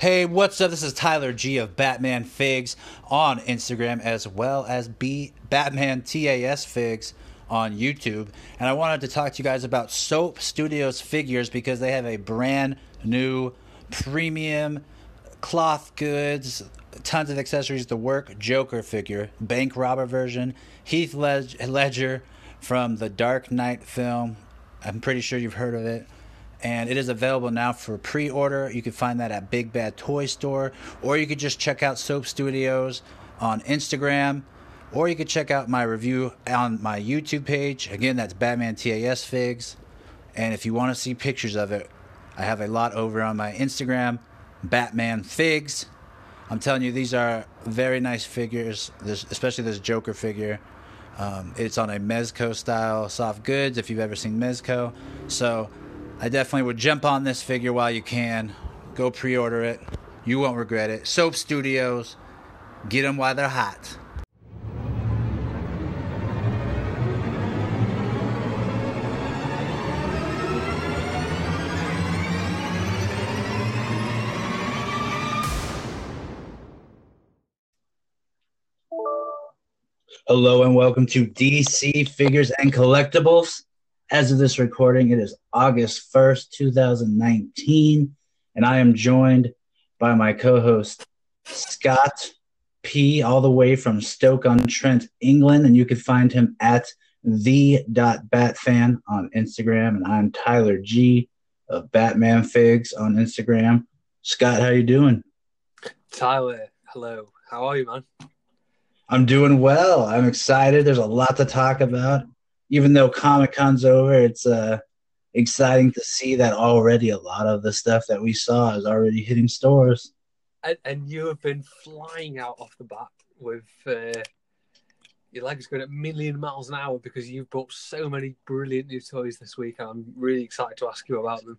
Hey, what's up? This is Tyler G of Batman Figs on Instagram as well as B Batman TAS Figs on YouTube. And I wanted to talk to you guys about Soap Studios figures because they have a brand new premium cloth goods, tons of accessories to work Joker figure, bank robber version, Heath Ledger from the Dark Knight film. I'm pretty sure you've heard of it and it is available now for pre-order. You can find that at Big Bad Toy Store, or you could just check out Soap Studios on Instagram, or you could check out my review on my YouTube page. Again, that's Batman TAS Figs, and if you want to see pictures of it, I have a lot over on my Instagram, Batman Figs. I'm telling you, these are very nice figures, this, especially this Joker figure. Um, it's on a Mezco style soft goods, if you've ever seen Mezco. So I definitely would jump on this figure while you can. Go pre order it. You won't regret it. Soap Studios, get them while they're hot. Hello and welcome to DC Figures and Collectibles. As of this recording, it is August 1st, 2019, and I am joined by my co host, Scott P., all the way from Stoke on Trent, England. And you can find him at the.batfan on Instagram. And I'm Tyler G of Batman Figs on Instagram. Scott, how are you doing? Tyler, hello. How are you, man? I'm doing well. I'm excited. There's a lot to talk about even though Comic Con's over, it's uh, exciting to see that already a lot of the stuff that we saw is already hitting stores. And, and you have been flying out off the bat with uh, your legs going at a million miles an hour because you've bought so many brilliant new toys this week. I'm really excited to ask you about them.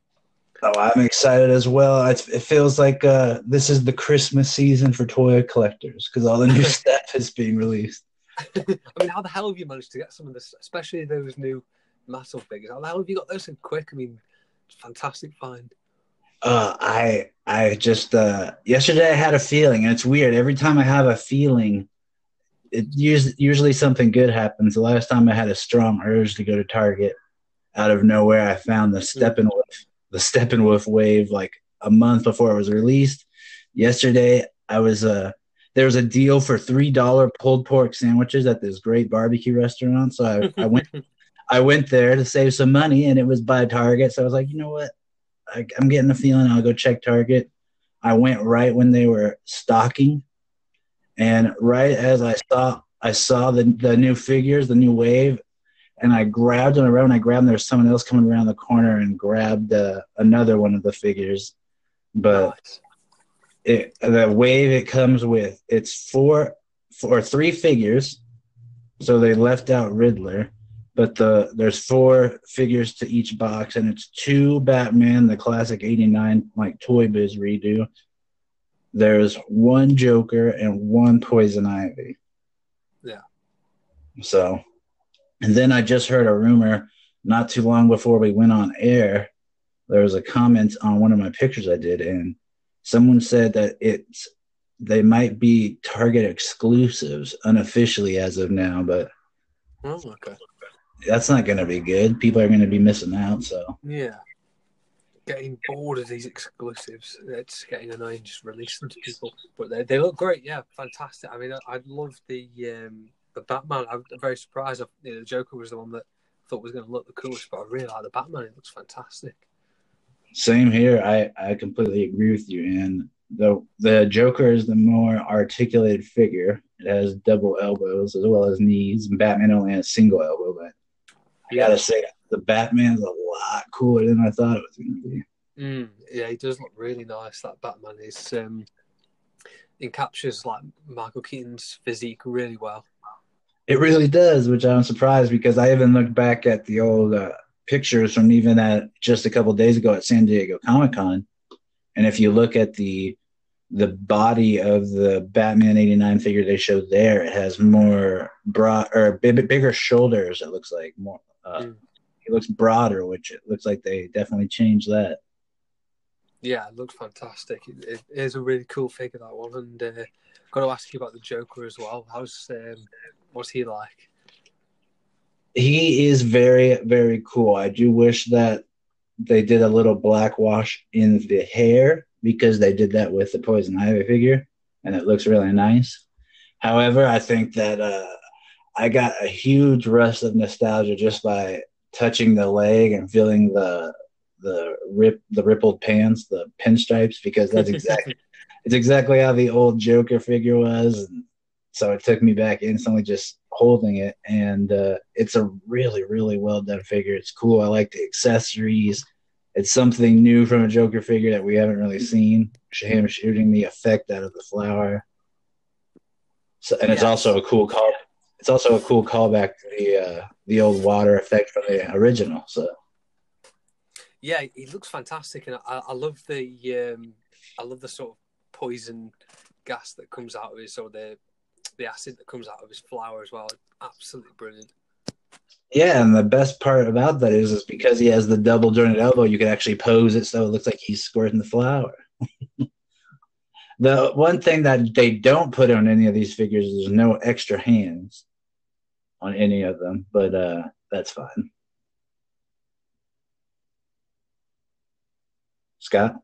Oh, I'm excited as well. It, it feels like uh, this is the Christmas season for toy collectors because all the new stuff is being released. I mean, how the hell have you managed to get some of this, especially those new Mattel figures? How the hell have you got those so quick? I mean, fantastic find. Uh, I I just uh, yesterday I had a feeling, and it's weird. Every time I have a feeling, it usually usually something good happens. The last time I had a strong urge to go to Target, out of nowhere, I found the hmm. Steppenwolf the Steppenwolf wave like a month before it was released. Yesterday, I was uh there was a deal for three dollar pulled pork sandwiches at this great barbecue restaurant. So I, I went I went there to save some money, and it was by Target. So I was like, you know what, I, I'm getting a feeling. I'll go check Target. I went right when they were stocking, and right as I saw I saw the the new figures, the new wave, and I grabbed them around. I grabbed them. There was someone else coming around the corner and grabbed uh, another one of the figures, but. Nice it, the wave it comes with it's four for three figures. So they left out riddler but the there's four figures to each box and it's two batman the classic 89 like toy biz redo. There's one joker and one poison ivy. Yeah. So and then i just heard a rumor not too long before we went on air. There was a comment on one of my pictures i did and someone said that it's they might be Target exclusives unofficially as of now, but oh, okay. that's not going to be good. People are going to be missing out. So yeah, getting bored of these exclusives. It's getting annoying. Just release them to people, but they, they look great. Yeah, fantastic. I mean, I, I love the um, the Batman. I'm very surprised. You know, the Joker was the one that I thought was going to look the coolest, but I really like the Batman. It looks fantastic. Same here. I, I completely agree with you. And the the Joker is the more articulated figure. It has double elbows as well as knees. And Batman only has single elbow, but I gotta say the Batman's a lot cooler than I thought it was gonna be. Mm, yeah, he does look really nice. That Batman is um, it captures like Michael Keaton's physique really well. It really does, which I'm surprised because I even looked back at the old uh, pictures from even at just a couple days ago at San Diego Comic Con, and if you look at the the body of the Batman '89 figure they showed there, it has more broad or big, bigger shoulders. It looks like more. Uh, mm. It looks broader, which it looks like they definitely changed that. Yeah, it looks fantastic. It, it is a really cool figure that one, and uh, got to ask you about the Joker as well. How's um, what's he like? He is very very cool. I do wish that they did a little black wash in the hair because they did that with the Poison Ivy figure, and it looks really nice. However, I think that uh, I got a huge rush of nostalgia just by touching the leg and feeling the the rip the rippled pants, the pinstripes, because that's exactly it's exactly how the old Joker figure was. And so it took me back instantly just holding it, and uh, it's a really really well done figure. It's cool. I like the accessories. It's something new from a Joker figure that we haven't really seen. Him shooting the effect out of the flower. So, and it's also a cool call. It's also a cool callback to the uh, the old water effect from the original. So yeah, he looks fantastic, and I, I love the um, I love the sort of poison gas that comes out of it. So the the acid that comes out of his flower as well. Absolutely brilliant. Yeah, and the best part about that is, is because he has the double jointed elbow, you can actually pose it so it looks like he's squirting the flower. the one thing that they don't put on any of these figures is no extra hands on any of them, but uh, that's fine. Scott?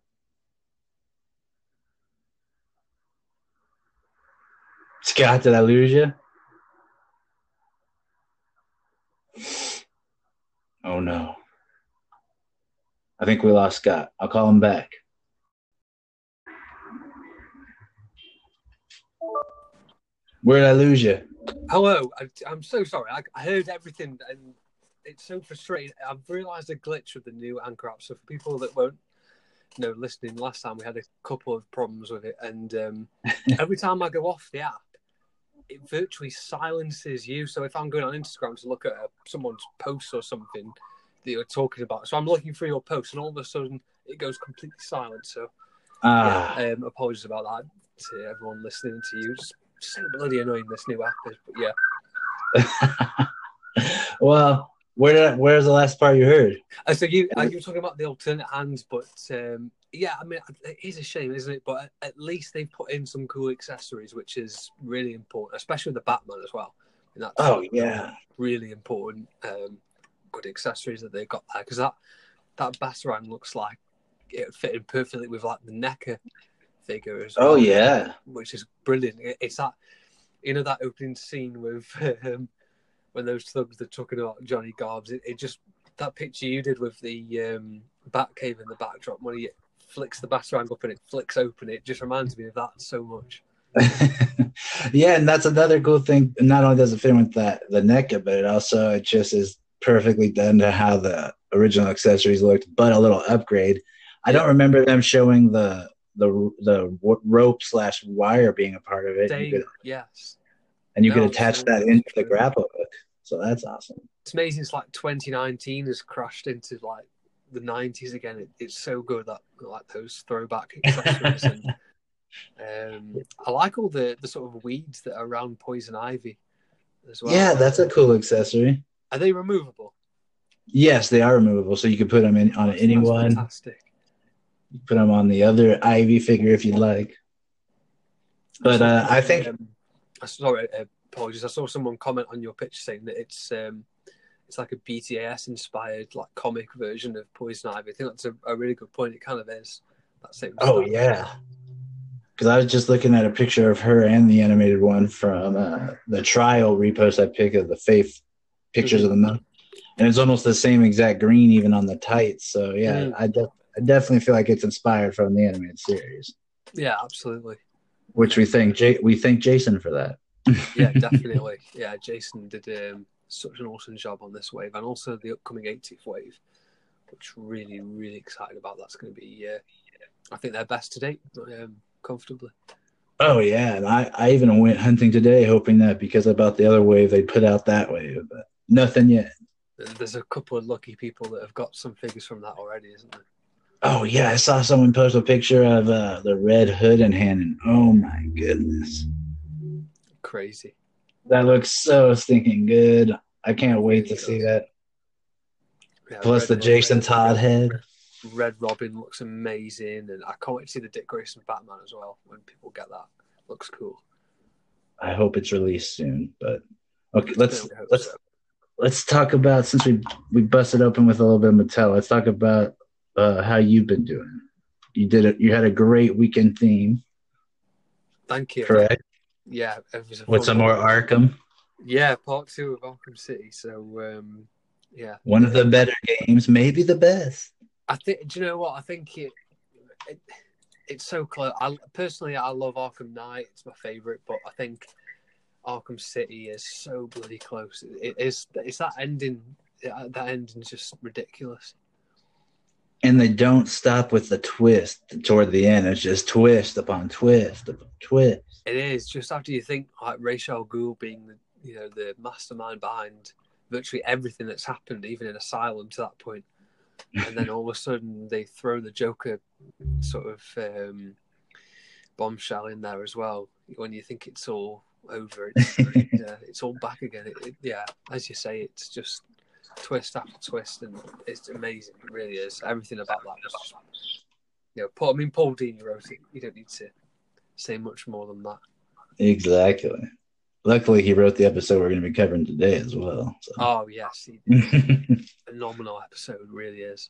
Scott, did I lose you? Oh no. I think we lost Scott. I'll call him back. Where did I lose you? Hello. I, am so sorry. I, I, heard everything and it's so frustrating. I've realised a glitch with the new Anchor app. So for people that weren't you know listening, last time we had a couple of problems with it. And um, every time I go off the app, it virtually silences you. So if I'm going on Instagram to look at a, someone's post or something that you're talking about, so I'm looking through your post, and all of a sudden it goes completely silent. So ah. yeah, um, apologies about that to everyone listening to you. It's so bloody annoying this new app is, but yeah. well, where did I, where's the last part you heard? Uh, so you uh, you were talking about the alternate hands, but um, yeah, I mean, it is a shame, isn't it? But at least they've put in some cool accessories, which is really important, especially with the Batman as well. And oh yeah, really important. Um, good accessories that they've got there because that that Batarang looks like it fitted perfectly with like the NECA figure as oh, well. Oh yeah, which is brilliant. It's that you know that opening scene with um, when those thugs are talking about Johnny Garbs. It, it, just that picture you did with the um, Batcave in the backdrop when he flicks the batarang up and it flicks open. It just reminds me of that so much. yeah, and that's another cool thing. Not only does it fit with that the NECA, but it also it just is perfectly done to how the original accessories looked, but a little upgrade. I don't remember them showing the the the rope slash wire being a part of it. Could, yes, and you no, could attach that into the grapple hook. So that's awesome. It's amazing. It's like 2019 has crashed into like the 90s again. It, it's so good that like those throwback accessories. and, um, I like all the the sort of weeds that are around poison ivy as well. Yeah, that's a cool accessory. Are they removable? Yes, they are removable, so you can put them in on that's, anyone. fantastic. You put them on the other Ivy figure if you'd like. But uh, I think. Um, sorry, uh, apologies. I saw someone comment on your picture saying that it's um, it's like a BTS inspired like comic version of Poison Ivy. I think that's a, a really good point. It kind of is. That same. Oh style. yeah. Because I was just looking at a picture of her and the animated one from uh, the trial repost I picked of the Faith pictures mm-hmm. of the moon, and it's almost the same exact green even on the tights. So yeah, mm-hmm. I, de- I definitely feel like it's inspired from the animated series. Yeah, absolutely. Which we thank J- we thank Jason for that. yeah, definitely. Yeah, Jason did um, such an awesome job on this wave, and also the upcoming 80th wave, which really, really excited about. That's going to be, uh, I think, their best to date, um, comfortably. Oh yeah, and I, I even went hunting today, hoping that because about the other wave they'd put out that wave, but nothing yet. There's a couple of lucky people that have got some figures from that already, isn't there? Oh yeah, I saw someone post a picture of uh, the red hood in hand, and oh my goodness, crazy. That looks so stinking good. I can't wait to see that. Yeah, Plus the Jason Todd head. Red Robin looks amazing, and I can't wait to see the Dick Grayson Batman as well. When people get that, looks cool. I hope it's released soon. But okay, let's Yeah, we hope let's so. let's talk about since we we busted open with a little bit of Mattel. Let's talk about uh, how you've been doing. You did it. You had a great weekend theme, Thank you. correct? Yeah, it was a With fun some more. Arkham, Yeah, part two of Arkham City. So um, yeah, one of the better games, maybe the best. I think. Do you know what? I think it. it it's so close. I personally, I love Arkham Knight. It's my favorite, but I think Arkham City is so bloody close. It is. It's that ending. That ending's just ridiculous. And they don't stop with the twist toward the end. It's just twist upon twist upon twist. It is just after you think like Ra's al Ghul being the you know the mastermind behind virtually everything that's happened, even in Asylum to that point, and then all of a sudden they throw the Joker sort of um, bombshell in there as well. When you think it's all over, it's, yeah, it's all back again. It, it, yeah, as you say, it's just twist after twist, and it's amazing. It really is. Everything about that was just, you know, Paul, I mean, Paul Dini wrote it. You don't need to say much more than that. Exactly. Luckily, he wrote the episode we're going to be covering today as well. So. Oh yes, he, phenomenal episode, really is.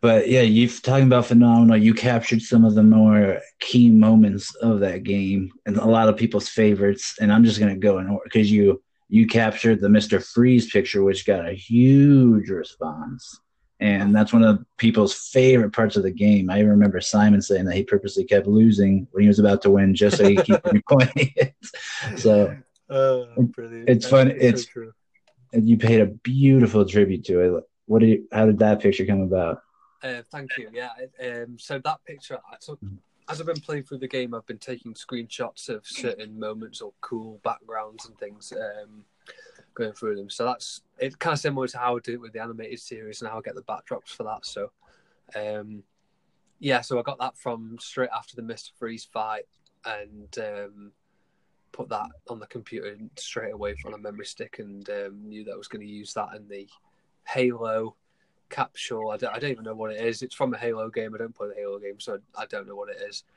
but yeah, you talking about phenomenal. You captured some of the more key moments of that game and a lot of people's favorites. And I'm just going to go in order because you you captured the Mister Freeze picture, which got a huge response. And that's one of people's favorite parts of the game. I remember Simon saying that he purposely kept losing when he was about to win just so he could keep replaying it. So Uh, brilliant. it's fun- so it's- true. and you paid a beautiful tribute to it. What did you, how did that picture come about? Uh, thank you. Yeah. Um, so that picture, I took as I've been playing through the game, I've been taking screenshots of certain moments or cool backgrounds and things, um, going through them. So that's it's kind of similar to how I do it with the animated series and how I get the backdrops for that. So, um, yeah. So I got that from straight after the Mister Freeze fight and um, put that on the computer straight away from a memory stick and um, knew that I was going to use that in the Halo capsule. I don't, I don't even know what it is. It's from a Halo game. I don't play the Halo game, so I, don't know what it is.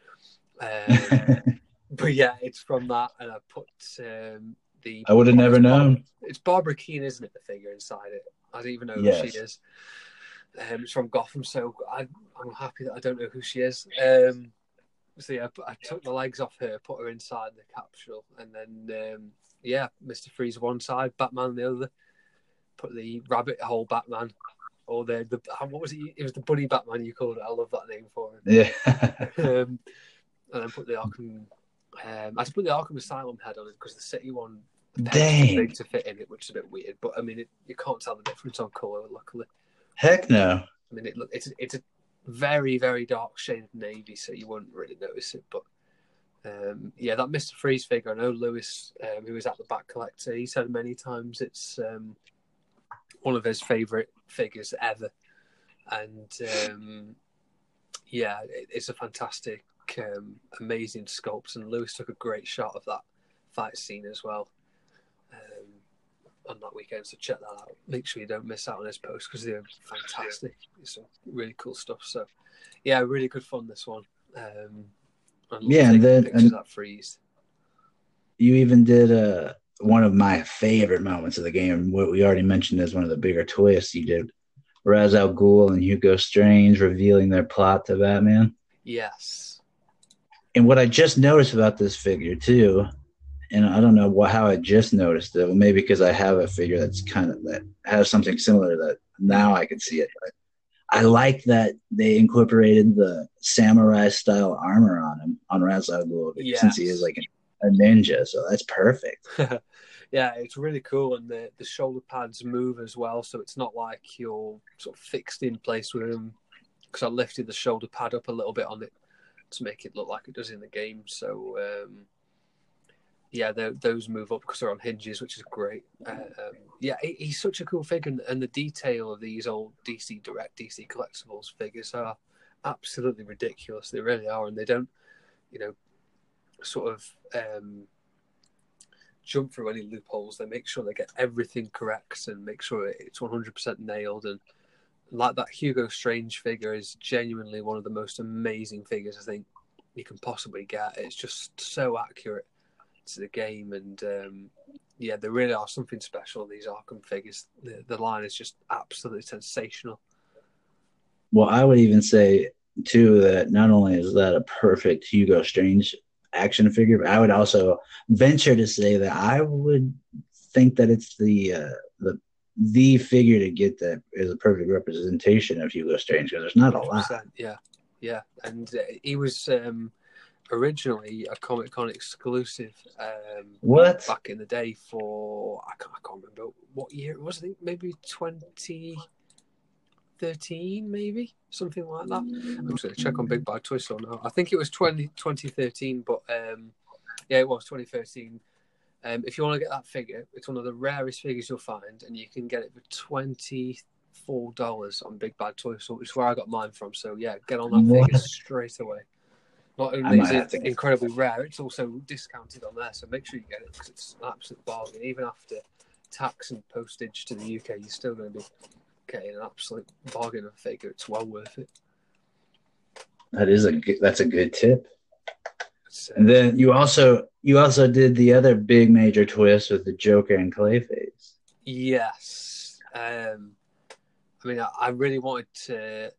Um, but yeah, it's from that, and I put um, the. I would have never known. It's Barbara Kean, isn't it? The figure inside it. I don't even know who Yes. she is. Um, it's from Gotham, so I, I'm happy that I don't know who she is. Um, so yeah, I, I took the legs off her, put her inside the capsule, and then um, yeah, Mister Freeze one side, Batman the other. Put the rabbit hole Batman, or the the what was it? It was the bunny Batman. You called it. I love that name for him. Yeah. um, and then put the Arkham. Um, I just put the Arkham Asylum head on it because the City one the Dang. to fit in it, which is a bit weird. But I mean, it, you can't tell the difference on color. Luckily, Heck no. I mean, it look it's it's a very very dark shade of navy, so you wouldn't really notice it. But um, yeah, that Mister Freeze figure. I know Lewis, um, who was at the back collector, he said many times it's um, one of his favorite figures ever, and um, yeah, it, it's a fantastic, um, amazing sculpt. And Lewis took a great shot of that fight scene as well. Um, on that weekend, so check that out. Make sure you don't miss out on his post because they're fantastic. It's some really cool stuff. So, yeah, really good fun this one. Um, and Yeah, and then- and- that freeze. You even did uh, one of my favorite moments of the game. What we already mentioned as one of the bigger twists. You did Ra's al Ghul and Hugo Strange revealing their plot to Batman. Yes. And what I just noticed about this figure too, and I don't know what, how I just noticed it. Well, maybe because I have a figure that's kind of that has something similar that now I can see it. But I like that they incorporated the samurai style armor on him on Ra's al Ghul since he is like a ninja. So that's perfect. yeah, it's really cool, and the the shoulder pads move as well, so it's not like you're sort of fixed in place with them. Because I lifted the shoulder pad up a little bit on it to make it look like it does in the game. So um, yeah, those move up because they're on hinges, which is great. Uh, um, yeah, he, he's such a cool figure, and, and the detail of these old DC Direct, DC Collectibles figures are absolutely ridiculous. They really are, and they don't, you know, sort of um, jump through any loopholes. They make sure they get everything correct and make sure it's 100% nailed. And like that Hugo Strange figure is genuinely one of the most amazing figures I think you can possibly get. It's just so accurate to the game, and um, yeah, there really are something special. These Arkham figures, the, the line is just absolutely sensational. Well, I would even say too that not only is that a perfect Hugo Strange action figure, but I would also venture to say that I would think that it's the uh, the the figure to get that is a perfect representation of Hugo Strange because there's not a lot. Yeah, yeah, and uh, he was um, originally a Comic Con exclusive. Um, what back in the day for I can't, I can't remember what year it was. I think maybe twenty thirteen, maybe something like that. I'm just going to check on Big Bad Toy Store now. I think it was 20, 2013, but um, yeah, it was 2013. Um, if you want to get that figure, it's one of the rarest figures you'll find, and you can get it for twenty four dollars on Big Bad Toy Store, which is where I got mine from. So yeah, get on that what? figure straight away. Not only is it incredibly rare, it's also discounted on there. So make sure you get it because it's an absolute bargain. Even after tax and postage to the UK, you're still going to be getting an absolute bargain of a figure. It's well worth it. That is a good, that's a good tip. And then you also you also did the other big major twist with the Joker and Clayface. Yes. Um, I mean, I, I really wanted to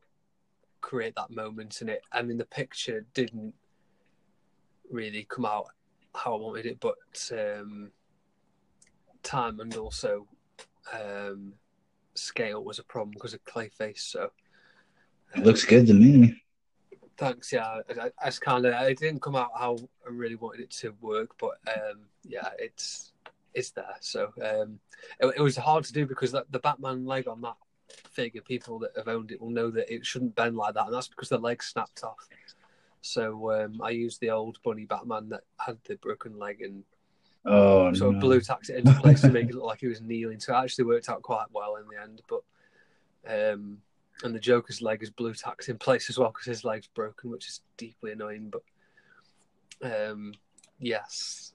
create that moment in it. I mean, the picture didn't really come out how I wanted it, but um, time and also um, scale was a problem because of Clayface. So it looks good to me. Thanks. Yeah, I, I kind of it didn't come out how I really wanted it to work, but um, yeah, it's it's there. So um, it, it, was hard to do because the, the Batman leg on that figure, people that have owned it will know that it shouldn't bend like that, and that's because the leg snapped off. So um, I used the old bunny Batman that had the broken leg and oh, sort no. blue tacked it into place to make it look like he was kneeling. So it actually worked out quite well in the end. But um, and the Joker's leg is blue tacked in place as well because his leg's broken, which is deeply annoying. But um, yes,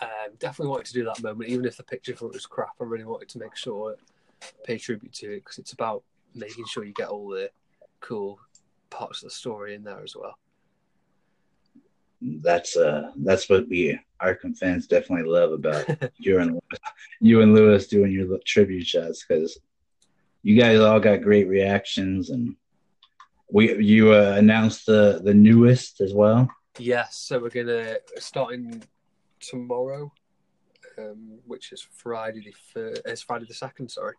um, definitely wanted to do that moment, even if the picture for it was crap. I really wanted to make sure pay tribute to it because it's about making sure you get all the cool parts of the story in there as well. That's uh, that's what we Arkham fans definitely love about you and you and Lewis doing your tribute shots because you guys all got great reactions and we you uh, announced the the newest as well. Yes, so we're gonna starting tomorrow, um, which is Friday the third. It's Friday the second. Sorry,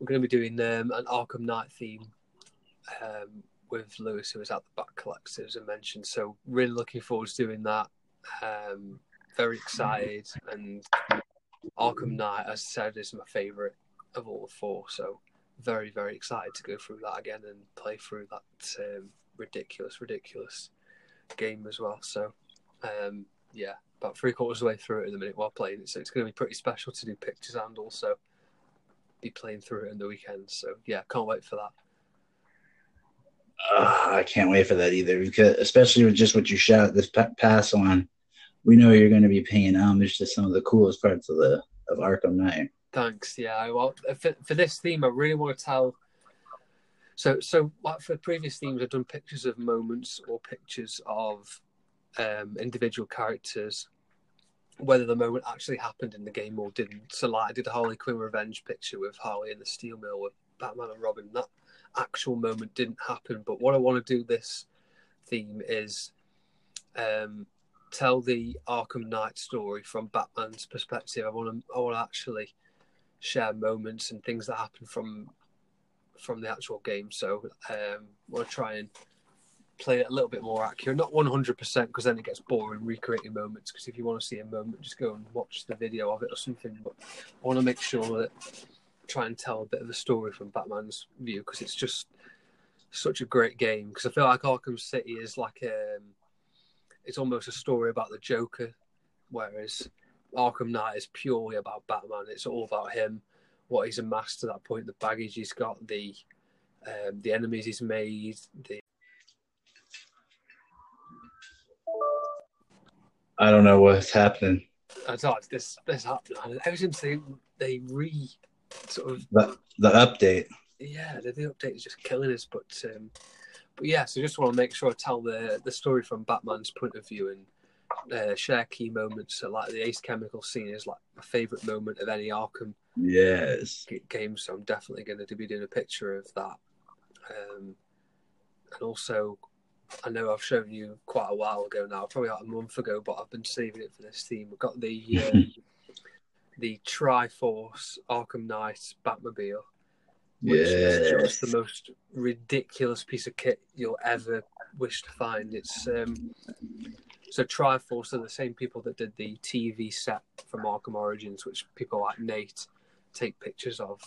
we're going to be doing um, an Arkham Knight theme um, with Lewis, who was at the back collector, as I mentioned. So really looking forward to doing that. Um, very excited, and Arkham Knight, as I said, is my favourite of all the four. So very very excited to go through that again and play through that um, ridiculous ridiculous game as well. So um, yeah, about three quarters of the way through it at the minute while playing it. So it's going to be pretty special to do pictures and also be playing through it in the weekend. So yeah, can't wait for that. Uh, I can't wait for that either, because especially with just what you shot this pass on, we know you're going to be paying homage to some of the coolest parts of the of Arkham Knight. Thanks. Yeah. Well, for, for this theme, I really want to tell. So, so for previous themes, I've done pictures of moments or pictures of um, individual characters whether the moment actually happened in the game or didn't. So, like, I did a Harley Quinn revenge picture with Harley in the steel mill with Batman and Robin. That actual moment didn't happen. But what I want to do this theme is um, tell the Arkham Knight story from Batman's perspective. I want to, I want to actually share moments and things that happen from from the actual game. So, um, I want to try and play it a little bit more accurate. Not 100% because then it gets boring recreating moments. Because if you want to see a moment, just go and watch the video of it or something. But I want to make sure that try and tell a bit of the story from Batman's view because it's just such a great game. Because I feel like Arkham City is like a, um, it's almost a story about the Joker, whereas Arkham Knight is purely about Batman. It's all about him, what he's amassed to that point, the baggage he's got, the um, the enemies he's made, the I don't know what's happening. I thought this this happened ever since they they re sort of the the update. yeah, the, the update is just killing us. But um, but yeah, so just want to make sure I tell the the story from Batman's point of view and uh, share key moments. So like the Ace Chemical scene is like my favorite moment of any Arkham Yes. game. So I'm definitely going to be doing a picture of that. Um, and also, I know I've shown you quite a while ago now, probably like a month ago, but I've been saving it for this theme. We've got the um, the Triforce Arkham Knight Batmobile, which is Yes. just the most ridiculous piece of kit you'll ever wish to find. It's um, so Triforce are the same people that did the TV set from Arkham Origins, which people like Nate take pictures of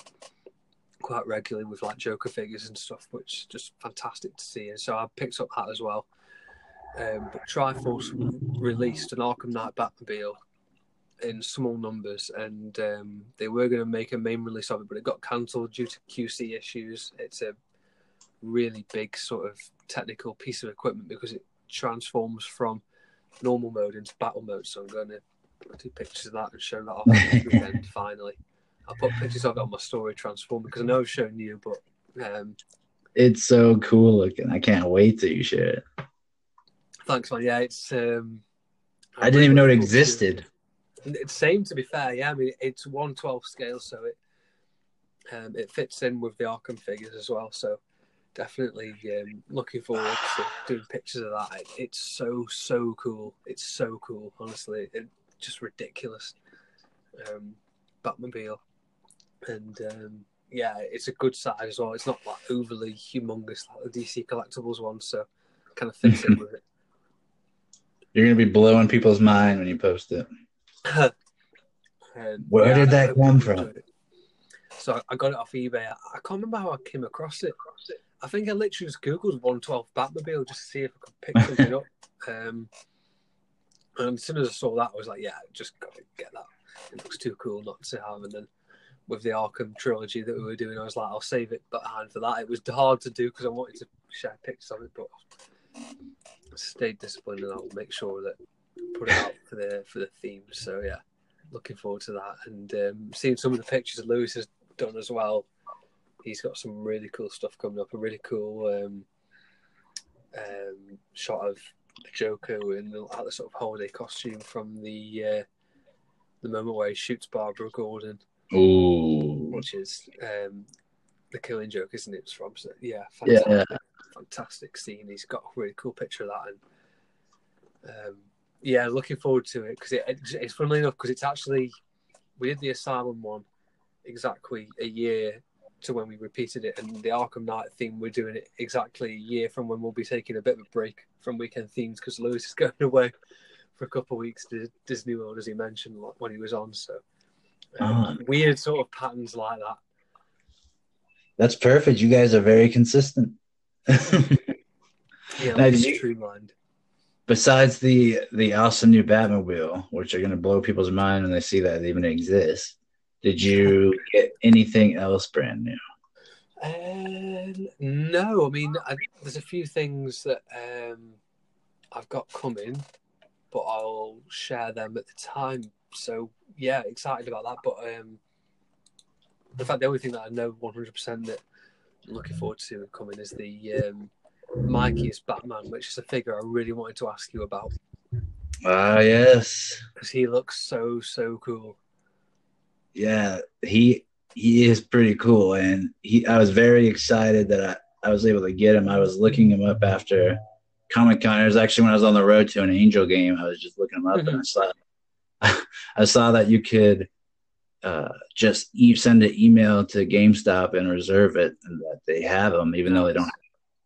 quite regularly with like Joker figures and stuff, which is just fantastic to see. And so I picked up that as well. Um, but Triforce released an Arkham Knight Batmobile in small numbers, and um, they were going to make a main release of it, but it got cancelled due to QC issues. It's a really big sort of technical piece of equipment because it transforms from normal mode into battle mode. So I'm going to do pictures of that and show that off this weekend. Finally, I'll put pictures of it on my story transform because I know I've shown you, but um, It's so cool looking. I can't wait to you share it. thanks, man. Yeah, it's. Um, I didn't even know it I'm looking forward to existed. It's same to be fair, yeah. I mean, it's one twelve scale, so it um, it fits in with the Arkham figures as well. So definitely um, looking forward to doing pictures of that. It, it's so so cool. It's so cool. Honestly, it, just ridiculous. Um, Batmobile, and um, yeah, it's a good size as well. It's not like overly humongous like the DC collectibles one, so kind of fits in with it. You're gonna be blowing people's mind when you post it. Um, Where did that come from? So I got it off eBay. I can't remember how I came across it. I think I literally just googled 112 Batmobile just to see if I could pick something up. Um, and as soon as I saw that, I was like, "Yeah, just got to get that. It looks too cool not to have." And then with the Arkham trilogy that we were doing, I was like, "I'll save it behind for that." It was hard to do because I wanted to share pictures of it, but I stayed disciplined and I'll make sure that put it out for the for the theme. So yeah, looking forward to that and um, seeing some of the pictures that Lewis has done as well. He's got some really cool stuff coming up. A really cool um, um, shot of the Joker in the, the sort of holiday costume from the uh, the moment where he shoots Barbara Gordon, Ooh. which is um, the Killing Joke, isn't it? It's from so, yeah, Yeah. fantastic, fantastic scene. He's got a really cool picture of that, and um, yeah, looking forward to it because it, it's, it's funnily enough because it's actually we did the Asylum one exactly a year to when we repeated it, and the Arkham Knight theme we're doing it exactly a year from when we'll be taking a bit of a break from weekend themes because Lewis is going away for a couple of weeks to Disney World as he mentioned when he was on. So um, weird sort of patterns like that. That's perfect. You guys are very consistent. Yeah, Now, did you- streamlined. Besides the the awesome new Batmobile, which are gonna blow people's mind when they see that it even exists, did you get anything else brand new? Um, no, I mean, I, there's a few things that um, I've got coming, but I'll share them at the time. So yeah, excited about that. But um, in fact, the only thing that I know 100% that I'm looking forward to coming is the um, Mikey's Batman, which is a figure I really wanted to ask you about Ah, yes. because he looks so so cool. Yeah, he he is pretty cool, and he. I was very excited that I, I was able to get him. I was looking him up after Comic Con. It was actually when I was on the road to an Angel game. I was just looking him up, and I saw I saw that you could uh, just e- send an email to GameStop and reserve it, and that they have them, even though they don't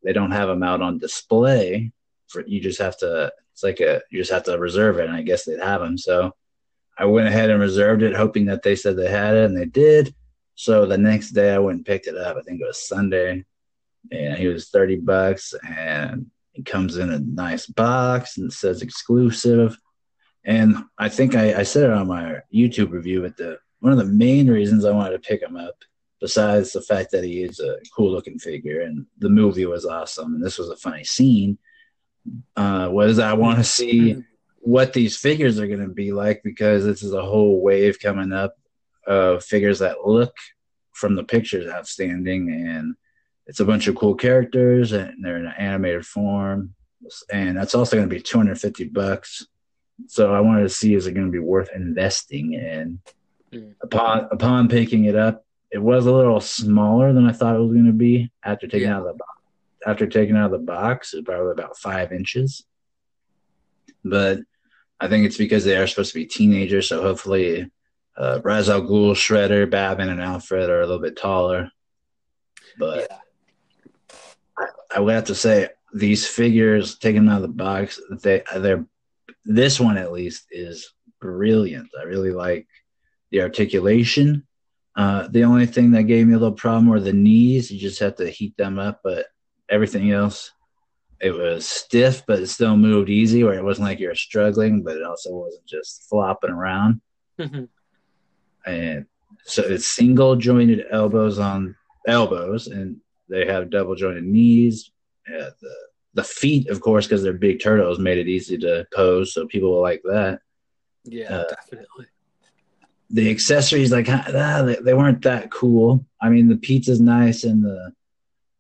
they don't have them out on display. For you just have to. It's like a you just have to reserve it, and I guess they'd have them. So I went ahead and reserved it, hoping that they said they had it, and they did. So the next day, I went and picked it up. I think it was Sunday, and he was thirty bucks, and it comes in a nice box and it says exclusive. And I think I, I said it on my YouTube review, but the one of the main reasons I wanted to pick him up, besides the fact that he is a cool looking figure and the movie was awesome, and this was a funny scene, uh, was I want to see what these figures are going to be like because this is a whole wave coming up of figures that look from the pictures outstanding, and it's a bunch of cool characters, and they're in an animated form, and that's also going to be 250 bucks. So I wanted to see is it going to be worth investing in. Mm. Upon upon picking it up, it was a little smaller than I thought it was going to be after taking yeah. out of the box. After taking out of the box, it's probably about five inches. But I think it's because they are supposed to be teenagers, so hopefully uh, Ra's al Ghul, Shredder, Batman, and Alfred are a little bit taller. But yeah. I, I, would have to say these figures taken out of the box, they they're this one at least is brilliant. I really like the articulation. Uh, the only thing that gave me a little problem were the knees. You just have to heat them up, but everything else, it was stiff, but it still moved easy. Where it wasn't like you're struggling, but it also wasn't just flopping around. Mm-hmm and so it's single jointed elbows on elbows, and they have double jointed knees. Uh, the the feet, of course, because they're big turtles, made it easy to pose, so people will like that. Yeah, uh, definitely. The accessories, like ah, they, they weren't that cool. I mean, the pizza's nice, and the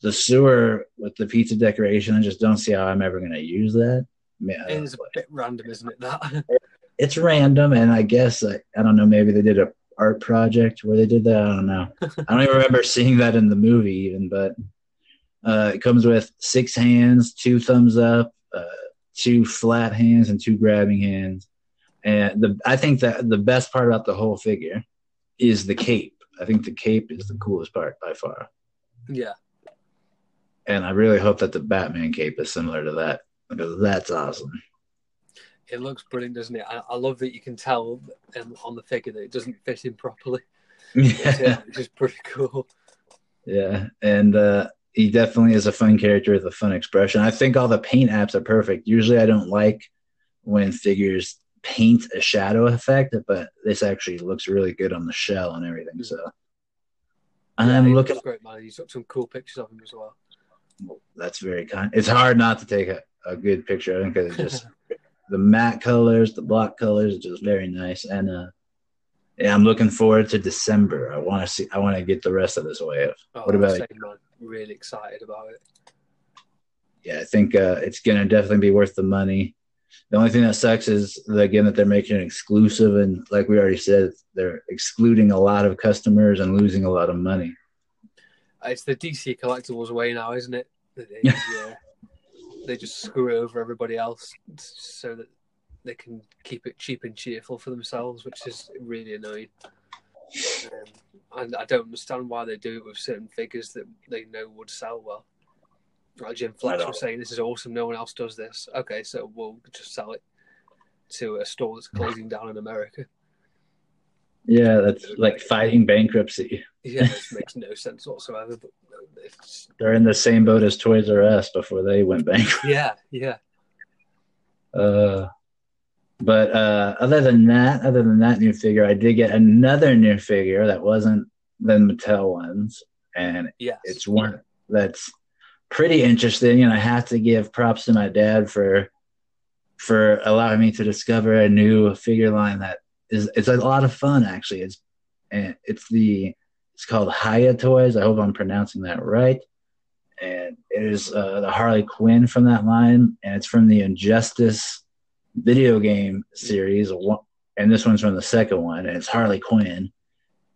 the sewer with the pizza decoration. I just don't see how I'm ever going to use that. It is a bit random, isn't it? That it's random, and I guess I, I don't know. Maybe they did a art project where they did that. I don't know. I don't even remember seeing that in the movie even, but uh, it comes with six hands, two thumbs up, uh, two flat hands, and two grabbing hands. And the I think that the best part about the whole figure is the cape. I think the cape is the coolest part by far. Yeah. And I really hope that the Batman cape is similar to that because that's awesome it looks brilliant, doesn't it? I, I love that you can tell um, on the figure that it doesn't fit in properly. Yeah, which is pretty cool. Yeah, and uh, he definitely is a fun character with a fun expression. I think all the paint apps are perfect. Usually, I don't like when figures paint a shadow effect, but this actually looks really good on the shell and everything. So yeah, I'm looking. Great man. You took some cool pictures of him as well. well that's very kind. It's hard not to take a, a good picture of him because it just the matte colors, the block colors, just very nice. And uh, yeah, I'm looking forward to December. I want to see. I want to get the rest of this wave. Oh, what about you? Really excited about it. Yeah, I think uh, it's gonna definitely be worth the money. The only thing that sucks is again that they're making it exclusive, and like we already said, they're excluding a lot of customers and losing a lot of money. It's the DC collectibles way now, isn't it? yeah they just screw over everybody else so that they can keep it cheap and cheerful for themselves, which is really annoying. Um, and I don't understand why they do it with certain figures that they know would sell well. Like Jim Fletcher was saying, this is awesome. No one else does this. Okay, so we'll just sell it to a store that's closing down in America. Yeah, that's like fighting bankruptcy. Yeah, it makes no sense whatsoever. But it's... they're in the same boat as Toys R Us before they went bankrupt. Yeah, yeah. Uh, but uh, other than that, other than that new figure, I did get another new figure that wasn't the Mattel ones, and yes. it's one that's pretty interesting. And I have to give props to my dad for for allowing me to discover a new figure line that is it's a lot of fun actually. It's and it's the it's called Hiya Toys. I hope I'm pronouncing that right. And it is uh, the Harley Quinn from that line, and it's from the Injustice video game series. And this one's from the second one, and it's Harley Quinn.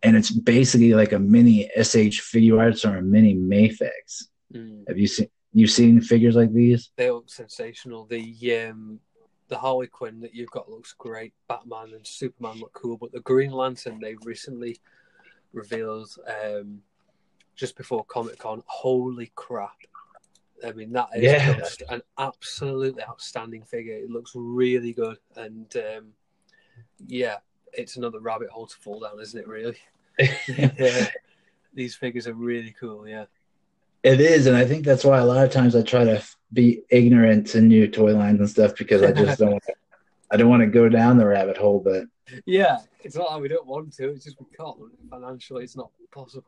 And it's basically like a mini SH Figuarts or a mini Mafex. Mm. Have you seen you seen figures like these? They look sensational. The um, the Harley Quinn that you've got looks great. Batman and Superman look cool, but the Green Lantern they recently revealed um, just before Comic Con. Holy crap! I mean, that is yeah. just an absolutely outstanding figure. It looks really good, and um, yeah, it's another rabbit hole to fall down, isn't it? Really, yeah. These figures are really cool. Yeah, it is, and I think that's why a lot of times I try to be ignorant to new toy lines and stuff because I just don't. I don't want to go down the rabbit hole, but yeah, it's not that we don't want to. It's just we can't. Financially, it's not possible.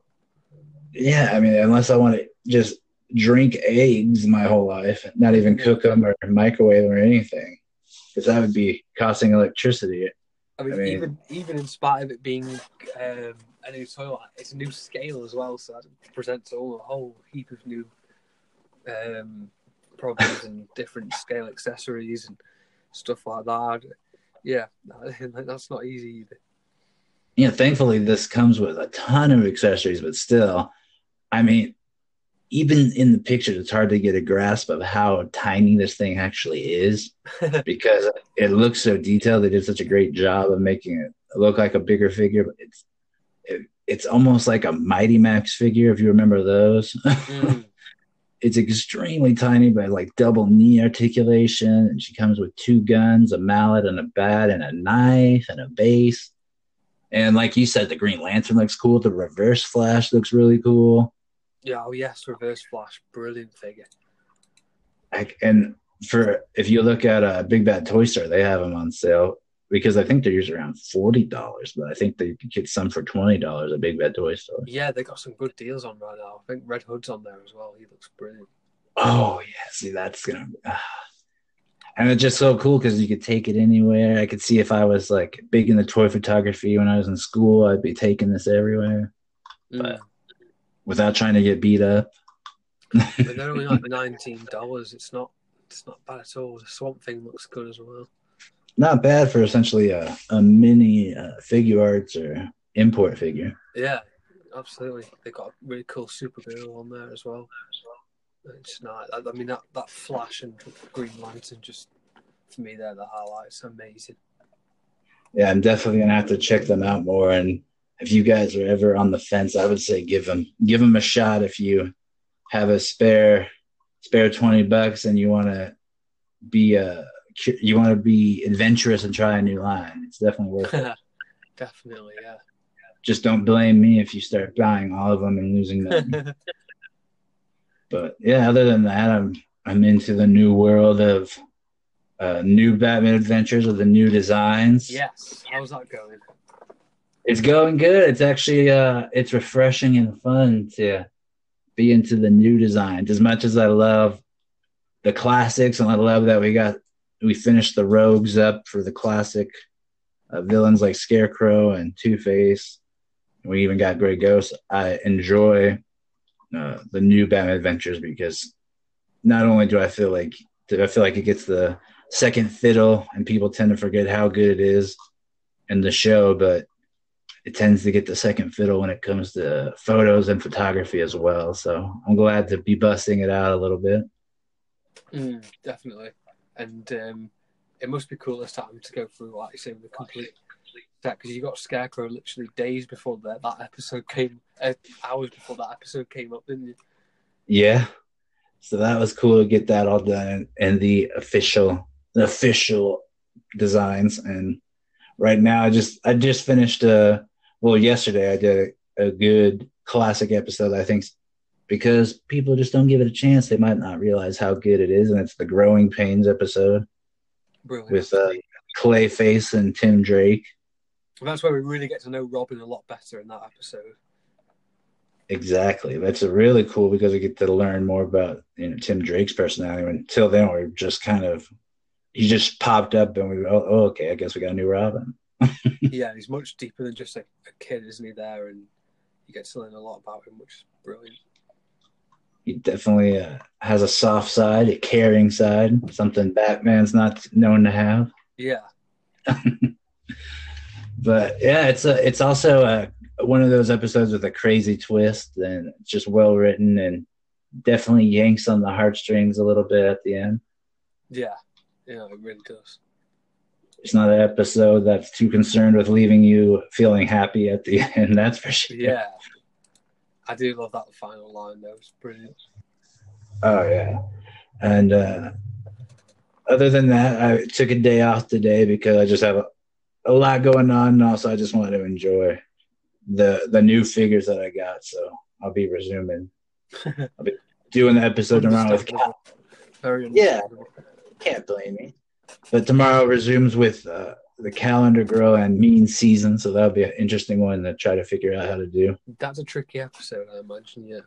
Yeah, I mean, unless I want to just drink eggs my whole life, not even cook them or microwave them or anything, because that would be costing electricity. I mean, I mean- even even in spite of it being um, a new toy, it's a new scale as well. So that presents all a whole heap of new um, problems and different scale accessories and stuff like that. Yeah, that's not easy either. Yeah, thankfully this comes with a ton of accessories, but still, I mean, even in the pictures, it's hard to get a grasp of how tiny this thing actually is because it looks so detailed. They did such a great job of making it look like a bigger figure, but it's it, it's almost like a Mighty Max figure if you remember those. Mm. it's extremely tiny, but like double knee articulation, and she comes with two guns, a mallet, and a bat, and a knife, and a base. And like you said, the Green Lantern looks cool. The Reverse Flash looks really cool. Yeah, oh yes, Reverse Flash, brilliant figure. Like, and for if you look at a Big Bad Toy Store, they have them on sale because I think they're usually around forty dollars, but I think they could get some for twenty dollars at Big Bad Toy Store. Yeah, they got some good deals on right now. I think Red Hood's on there as well. He looks brilliant. Oh yeah, see that's gonna, ah. and it's just so cool because you could take it anywhere. I could see if I was like big in the toy photography when I was in school, I'd be taking this everywhere But- Mm. without trying to get beat up. But they're only like nineteen dollars. It's not. It's not bad at all. The Swamp Thing looks good as well. Not bad for essentially a, a mini uh, Figuarts or import figure. Yeah, absolutely. They got a really cool Supergirl on there as well. It's not. I mean, that that Flash and Green Lantern just for me, they're the highlights. Amazing. Yeah, I'm definitely gonna have to check them out more. And if you guys are ever on the fence, I would say give them give them a shot if you have a spare spare twenty bucks and you want to be cu- you want to be adventurous and try a new line. It's definitely worth it. Definitely, yeah. Just don't blame me if you start buying all of them and losing them. but yeah, other than that, I'm I'm into the new world of uh, new Batman adventures with the new designs. yes. How's that going? It's going good. It's actually uh it's refreshing and fun to be into the new designs. As much as I love the classics and I love that we got we finished the rogues up for the classic uh, villains like Scarecrow and Two Face. We even got Grey Ghost. I enjoy uh, the new Batman Adventures because not only do I feel like do I feel like it gets the second fiddle and people tend to forget how good it is in the show, but it tends to get the second fiddle when it comes to photos and photography as well. So I'm glad to be busting it out a little bit. Mm, definitely. And um, it must be cool this time to go through, like you say, the complete set because you got Scarecrow literally days before that that episode came, uh, hours before that episode came up, didn't you? Yeah. So that was cool to get that all done and the official the official designs. And right now I just I just finished uh well yesterday I did a, a good classic episode I think because people just don't give it a chance they might not realize how good it is and it's the growing pains episode Brilliant. with uh, Clayface and Tim Drake. That's where we really get to know Robin a lot better in that episode. Exactly. That's really cool because we get to learn more about you know Tim Drake's personality. Until then, we are just kind of he just popped up and we oh, oh okay, I guess we got a new Robin. yeah, he's much deeper than just a, a kid, isn't he? There, and you get to learn a lot about him, which is brilliant. He definitely uh, has a soft side, a caring side, something Batman's not known to have. Yeah, But yeah, it's a it's also a one of those episodes with a crazy twist and just well written and definitely yanks on the heartstrings a little bit at the end. yeah, yeah, it really does. It's not an episode that's too concerned with leaving you feeling happy at the end. That's for sure. Yeah, I do love that final line though. It's brilliant. Oh yeah. And uh, other than that, I took a day off today because I just have a, a lot going on, and also I just wanted to enjoy the the new figures that I got. So I'll be resuming. I'll be doing the episode tomorrow with. Very Yeah. Can't blame me. But tomorrow resumes with uh, the Calendar Girl and Mean Season, so that'll be an interesting one to try to figure out how to do. That's a tricky episode, I imagine. Yeah,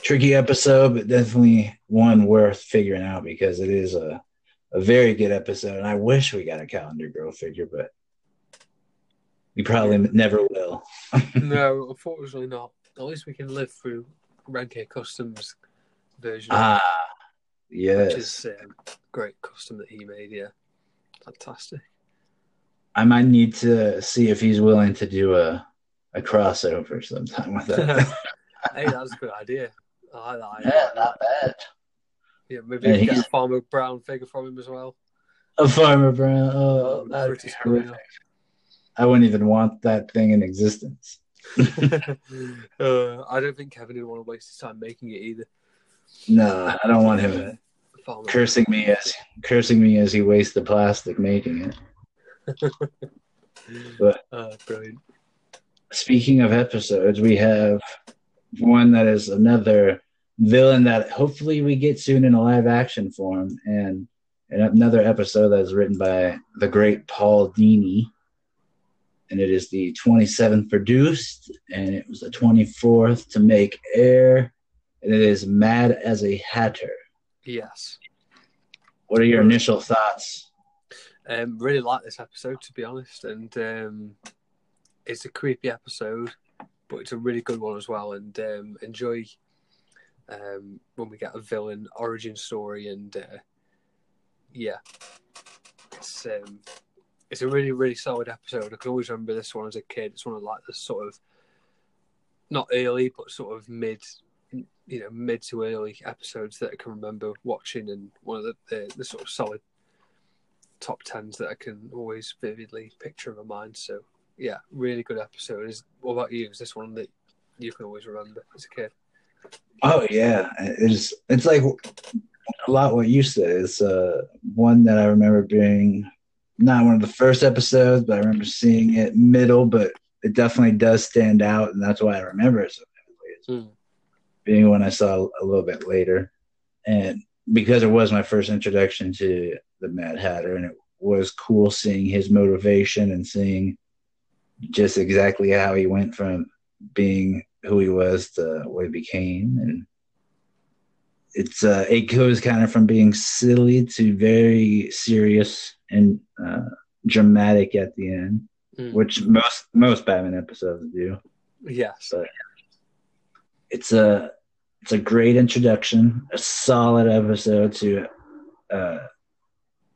tricky episode, but definitely one worth figuring out because it is a, a very good episode. And I wish we got a calendar girl figure, but We probably never will. no, unfortunately not. At least we can live through Renke Customs version. Ah, yes. Which is um, great custom that he made. Yeah, fantastic. I might need to see if he's willing to do a a crossover sometime with that. hey, that's a good idea. I like that. yeah, not bad. Yeah, maybe Yeah, get a Farmer Brown figure from him as well. A farmer brown. Oh, Oh, that'd be British horrific. I wouldn't even want that thing in existence. uh, I don't think Kevin would want to waste his time making it either. No, I don't want him Farmer. cursing me as cursing me as he wastes the plastic making it. Uh, brilliant. Speaking of episodes, we have one that is another villain that hopefully we get soon in a live action form, and, and another episode that is written by the great Paul Dini. And it is the 27th produced, and it was the 24th to make air. And it is Mad as a Hatter. Yes. What are your initial thoughts? Um, really like this episode to be honest, and um, it's a creepy episode, but it's a really good one as well. And um, enjoy um, when we get a villain origin story, and uh, yeah, it's um, it's a really really solid episode. I can always remember this one as a kid. It's one of like the sort of not early, but sort of mid. You know, mid to early episodes that I can remember watching, and one of the, the, the sort of solid top tens that I can always vividly picture in my mind. So yeah, really good episode. Is what about you? Is this one that you can always remember as a kid? Oh yeah, it's it's like a lot what you said. It's uh, one that I remember being not one of the first episodes, but I remember seeing it middle, but it definitely does stand out, and that's why I remember it so vividly. Mm. Being one I saw a little bit later, and because it was my first introduction to the Mad Hatter, and it was cool seeing his motivation and seeing just exactly how he went from being who he was to what he became, and it's uh, it goes kind of from being silly to very serious and uh, dramatic at the end, Mm. which most most Batman episodes do Yes. but it's a it's a great introduction, a solid episode to uh,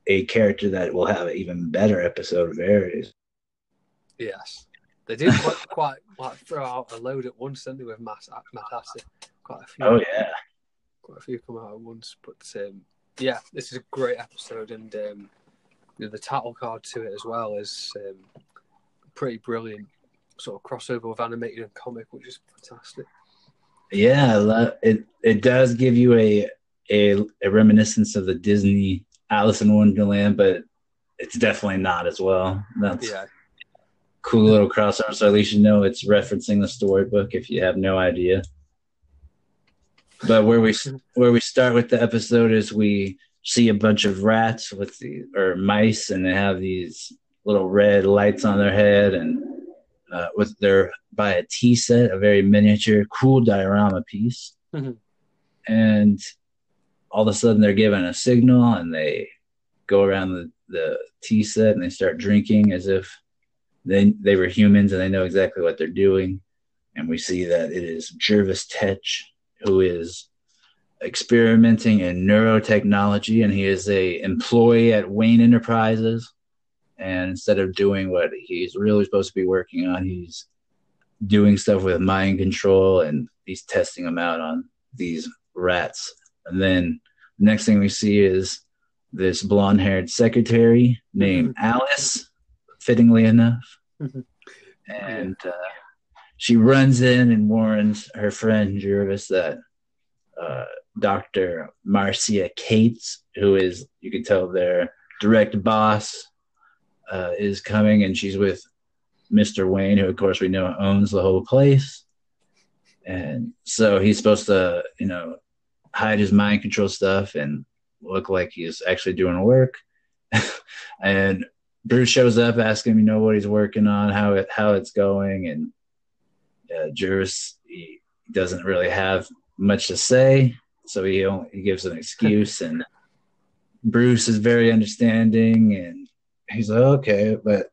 a character that will have an even better episode of Ares. Yes. They did quite, quite like throw out a load at once, didn't they, with Matt, Matt? Quite a few. Oh yeah, quite a few come out at once. But um, yeah, this is a great episode, and um, you know, the title card to it as well is um, pretty brilliant. Sort of crossover with animated and comic, which is fantastic. Yeah. I lo- It it does give you a, a a reminiscence of the Disney Alice in Wonderland, but it's definitely not as well. That's Yeah, cool little crossover. So at least you know it's referencing the storybook if you have no idea. But where we where we start with the episode is we see a bunch of rats with the or mice, and they have these little red lights on their head, and uh, with their by a tea set, a very miniature, cool diorama piece, Mhm. and all of a sudden they're given a signal, and they go around the the tea set and they start drinking as if they they were humans and they know exactly what they're doing. And we see that it is Jervis Tetch who is experimenting in neurotechnology, and he is a employee at Wayne Enterprises. And instead of doing what he's really supposed to be working on, he's doing stuff with mind control, and he's testing them out on these rats. And then the next thing we see is this blonde-haired secretary named Alice, fittingly enough, Mhm. and uh, she runs in and warns her friend Jervis that uh, Dr. Marcia Cates, who is, you can tell, their direct boss, uh, is coming, and she's with Mr. Wayne, who, of course, we know owns the whole place. And so he's supposed to, you know, hide his mind control stuff and look like he's actually doing work. and Bruce shows up, asking him, you know, what he's working on, how it how it's going, and uh, Jervis he doesn't really have much to say, so he only, he gives an excuse, and Bruce is very understanding, and he's like, okay, but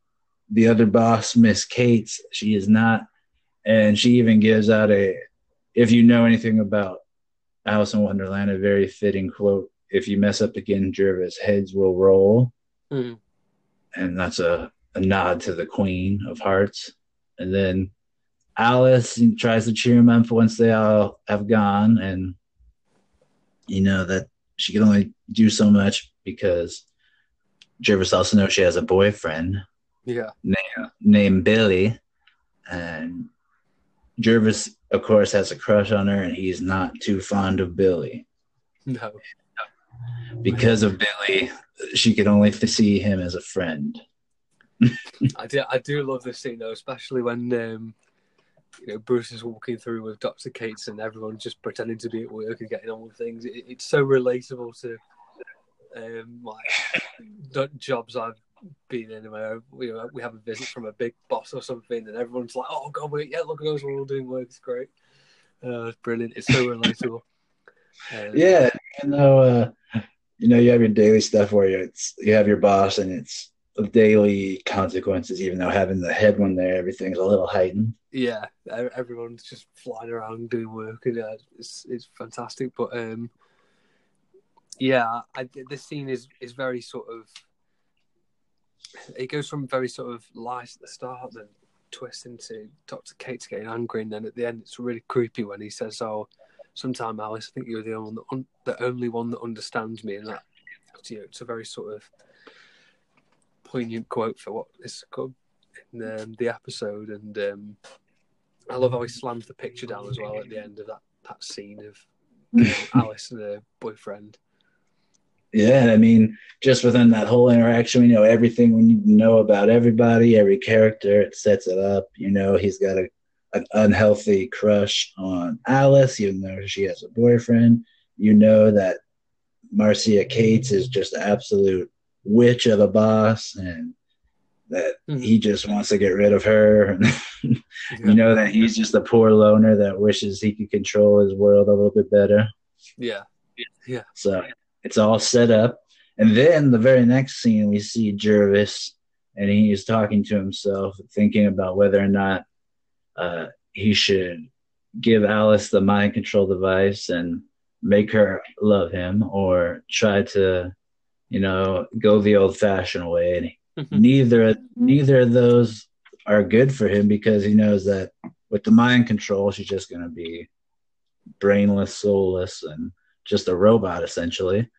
the other boss, Miss Cates, she is not. And she even gives out a, if you know anything about Alice in Wonderland, a very fitting quote. If you mess up again, Jervis, heads will roll. Mm. And that's a, a nod to the Queen of Hearts. And then Alice tries to cheer him up once they all have gone. And, you know, that she can only do so much because Jervis also knows she has a boyfriend Yeah. named, named Billy. And Jervis, of course, has a crush on her, and he's not too fond of Billy. No. Because of Billy, she can only see him as a friend. I do. I do love this scene though, especially when um, you know Bruce is walking through with Doctor Cates and everyone's just pretending to be at work and getting on with things. It, it's so relatable to um, like jobs I've been in. Where know, we have a visit from a big boss or something, and everyone's like, "Oh God, wait, yeah, look at us, we're all doing work. It's great. Uh, it's brilliant. It's so relatable." Um, Yeah, you know, uh, you know, you have your daily stuff where you it's you have your boss, and it's daily consequences. Even though having the head one there, everything's a little heightened. yeah, everyone's just flying around doing work, and uh, it's it's fantastic. But um, yeah, I, this scene is is very sort of. It goes from very sort of light at the start, then twist into Doctor Cates getting angry, and then at the end it's really creepy when he says, "Oh, sometime Alice, I think you're the only one that un- the only one that understands me," and that you know, it's a very sort of poignant quote for what is called in um, the episode, and um, I love how he slams the picture down as well at the end of that, that scene of you know, Alice and her boyfriend. Yeah, I mean, just within that whole interaction, we know everything we need to know about everybody, every character. It sets it up. You know, he's got a an unhealthy crush on Alice, even though she has a boyfriend. You know that Marcia Cates is just absolute witch of a boss, and that Mhm. he just wants to get rid of her. And you know that he's just a poor loner that wishes he could control his world a little bit better. Yeah. Yeah, So it's all set up. And then the very next scene, we see Jervis, and he is talking to himself, thinking about whether or not uh, he should give Alice the mind control device and make her love him, or try to, you know, go the old fashioned way. And neither neither of those are good for him because he knows that with the mind control, she's just going to be brainless, soulless, and just a robot essentially.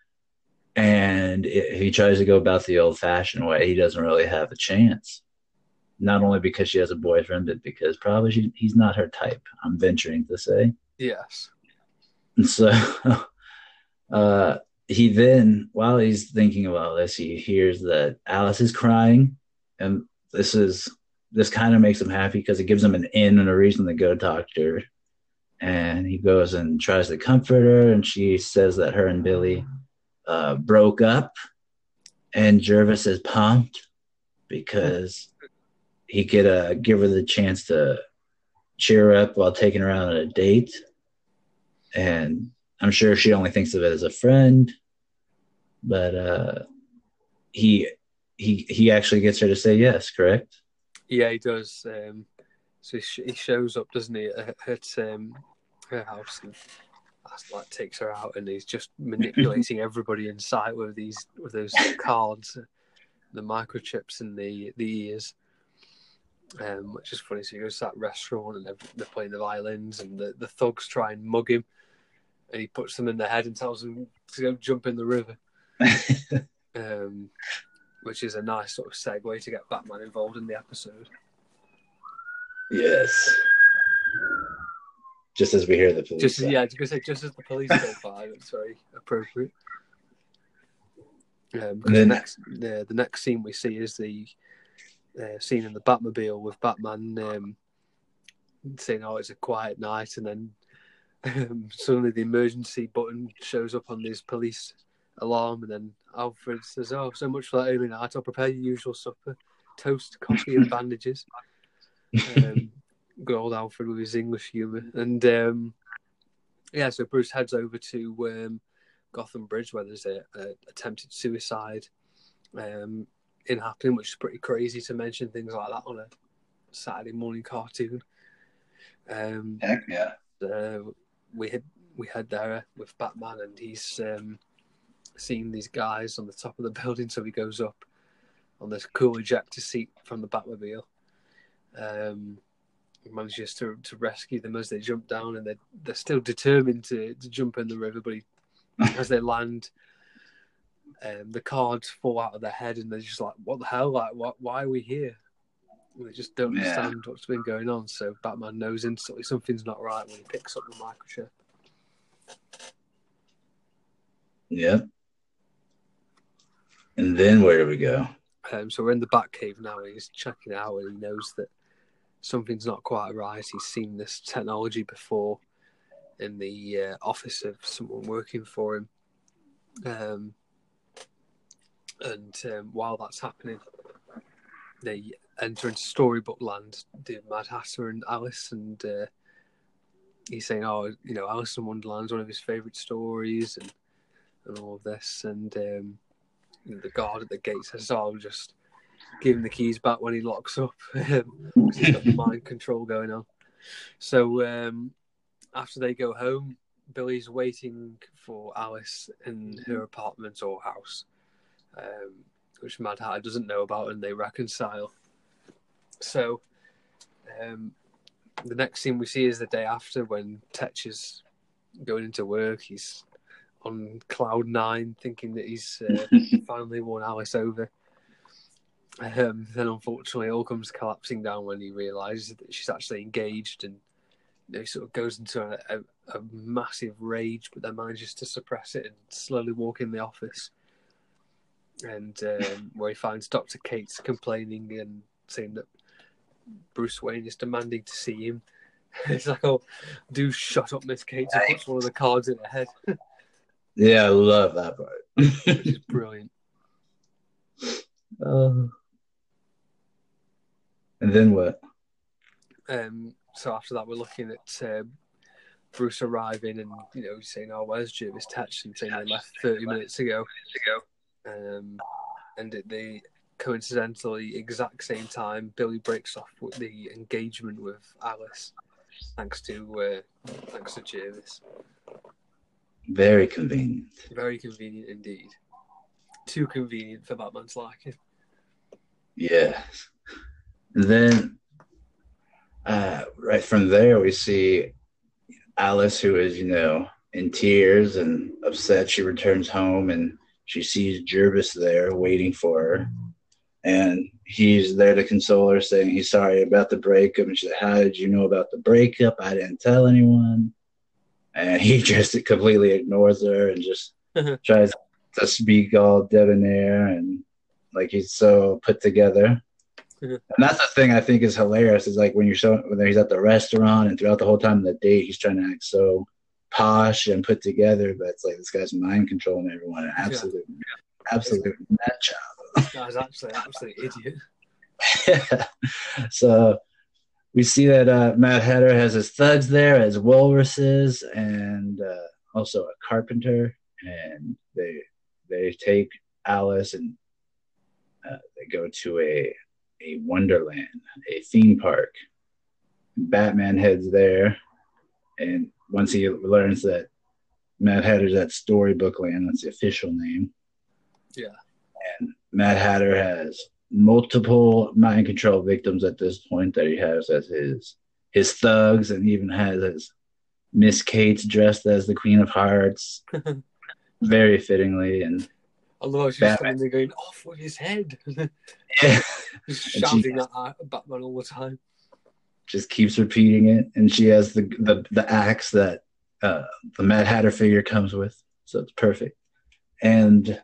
And if he tries to go about the old fashioned way, he doesn't really have a chance. Not only because she has a boyfriend, but because probably she, he's not her type. I'm venturing to say. yes, And so uh, he then, while he's thinking about this, he hears that Alice is crying, and this is this kind of makes him happy because it gives him an in and a reason to go talk to her. And he goes and tries to comfort her, and she says that her and Billy uh, broke up, and Jervis is pumped because he could uh, give her the chance to cheer her up while taking her out on a date. And I'm sure she only thinks of it as a friend, but uh, he he he actually gets her to say yes. Correct? yeah, he does. Um, so he, sh- he shows up, doesn't he, at, at um, her house and like takes her out, and he's just manipulating everybody in sight with these with those cards, the microchips in the the ears. Um, which is funny. So he goes to that restaurant and they're, they're playing the violins, and the, the thugs try and mug him, and he puts them in the head and tells them to go jump in the river. Um, which is a nice sort of segue to get Batman involved in the episode. yes. Just as we hear the police. Just yeah, I was gonna say just as the police go by, it's very appropriate. Um, 'cause the Then- next the the next scene we see is the uh, scene in the Batmobile with Batman um, saying, "Oh, it's a quiet night," and then um, suddenly the emergency button shows up on this police alarm, and then Alfred says, "Oh, so much for that early night. I'll prepare your usual supper: toast, coffee, and bandages." Um, good old Alfred with his English humour, and um, yeah, so Bruce heads over to um, Gotham Bridge where there's a, a attempted suicide. Um, in happening, which is pretty crazy to mention things like that on a Saturday morning cartoon. Um, Heck yeah. uh, we had we had there with Batman, and he's um, seeing these guys on the top of the building, so he goes up on this cool ejector seat from the Batmobile. Um, manages to to rescue them as they jump down, and they're they're still determined to, to jump in the river. But he, as they land, um, the cards fall out of their head, and they're just like, "What the hell? Like, what? Why are we here?" And they just don't Yeah. understand what's been going on. So Batman knows instantly something's not right when he picks up the microchip. Yeah. And then where do we go? Um, so we're in the Batcave now. and He's checking out, and he knows that something's not quite right. He's seen this technology before in the uh, office of someone working for him. Um, and um, while that's happening, they enter into storybook land. The Mad Hatter and Alice, and uh, he's saying, "Oh, you know, Alice in Wonderland's one of his favourite stories," and and all of this, and um, the guard at the gate says, "Oh, just give him the keys back when he locks up." because he's got the mind control going on. So um, after they go home, Billy's waiting for Alice in her apartment or house, um, which Mad Hatter doesn't know about, and they reconcile. So um, the next scene we see is the day after when Tetch is going into work. He's on cloud nine, thinking that he's uh, finally won Alice over. Um, then, unfortunately, it all comes collapsing down when he realizes that she's actually engaged, and he sort of goes into a, a, a massive rage, but then manages to suppress it and slowly walk in the office. And um, where he finds Doctor Cates complaining and saying that Bruce Wayne is demanding to see him. It's like, oh, do shut up, Miss Cates, and puts one of the cards in her head, Yeah, I love that part. is brilliant. Uh, and then what? Um, so after that, we're looking at uh, Bruce arriving and you know saying, "Oh, where's Jervis Tetch?" and saying they left thirty minutes ago. Um, and at the coincidentally exact same time, Billy breaks off with the engagement with Alice, thanks to uh, thanks to Jervis. Very convenient. Very convenient indeed. Too convenient for Batman's liking. Yes. And then, uh, right from there, we see Alice, who is, you know, in tears and upset. She returns home and she sees Jervis there waiting for her. And he's there to console her, saying he's sorry about the breakup. And she said, How did you know about the breakup? I didn't tell anyone. And he just completely ignores her and just tries to speak all debonair and like he's so put together. And that's the thing I think is hilarious is like when you're showing when he's at the restaurant and throughout the whole time of the date he's trying to act so posh and put together, but it's like this guy's mind controlling everyone. An absolute, absolute nut job. Guy's actually an absolute idiot. so we see that uh, Mad Hatter has his thugs there as walruses and uh, also a carpenter, and they they take Alice and uh, they go to a a Wonderland, a theme park. Batman heads there, and once he learns that Mad Hatter's at Storybook Land, that's the official name. Yeah. And Mad Hatter has multiple mind control victims at this point that he has as his his thugs, and even has his Miss Cates dressed as the Queen of Hearts, very fittingly, and Although she's standing there going off with his head, yeah, shouting at Batman all the time. just keeps repeating it. And she has the the, the axe that uh, the Mad Hatter figure comes with, so it's perfect. And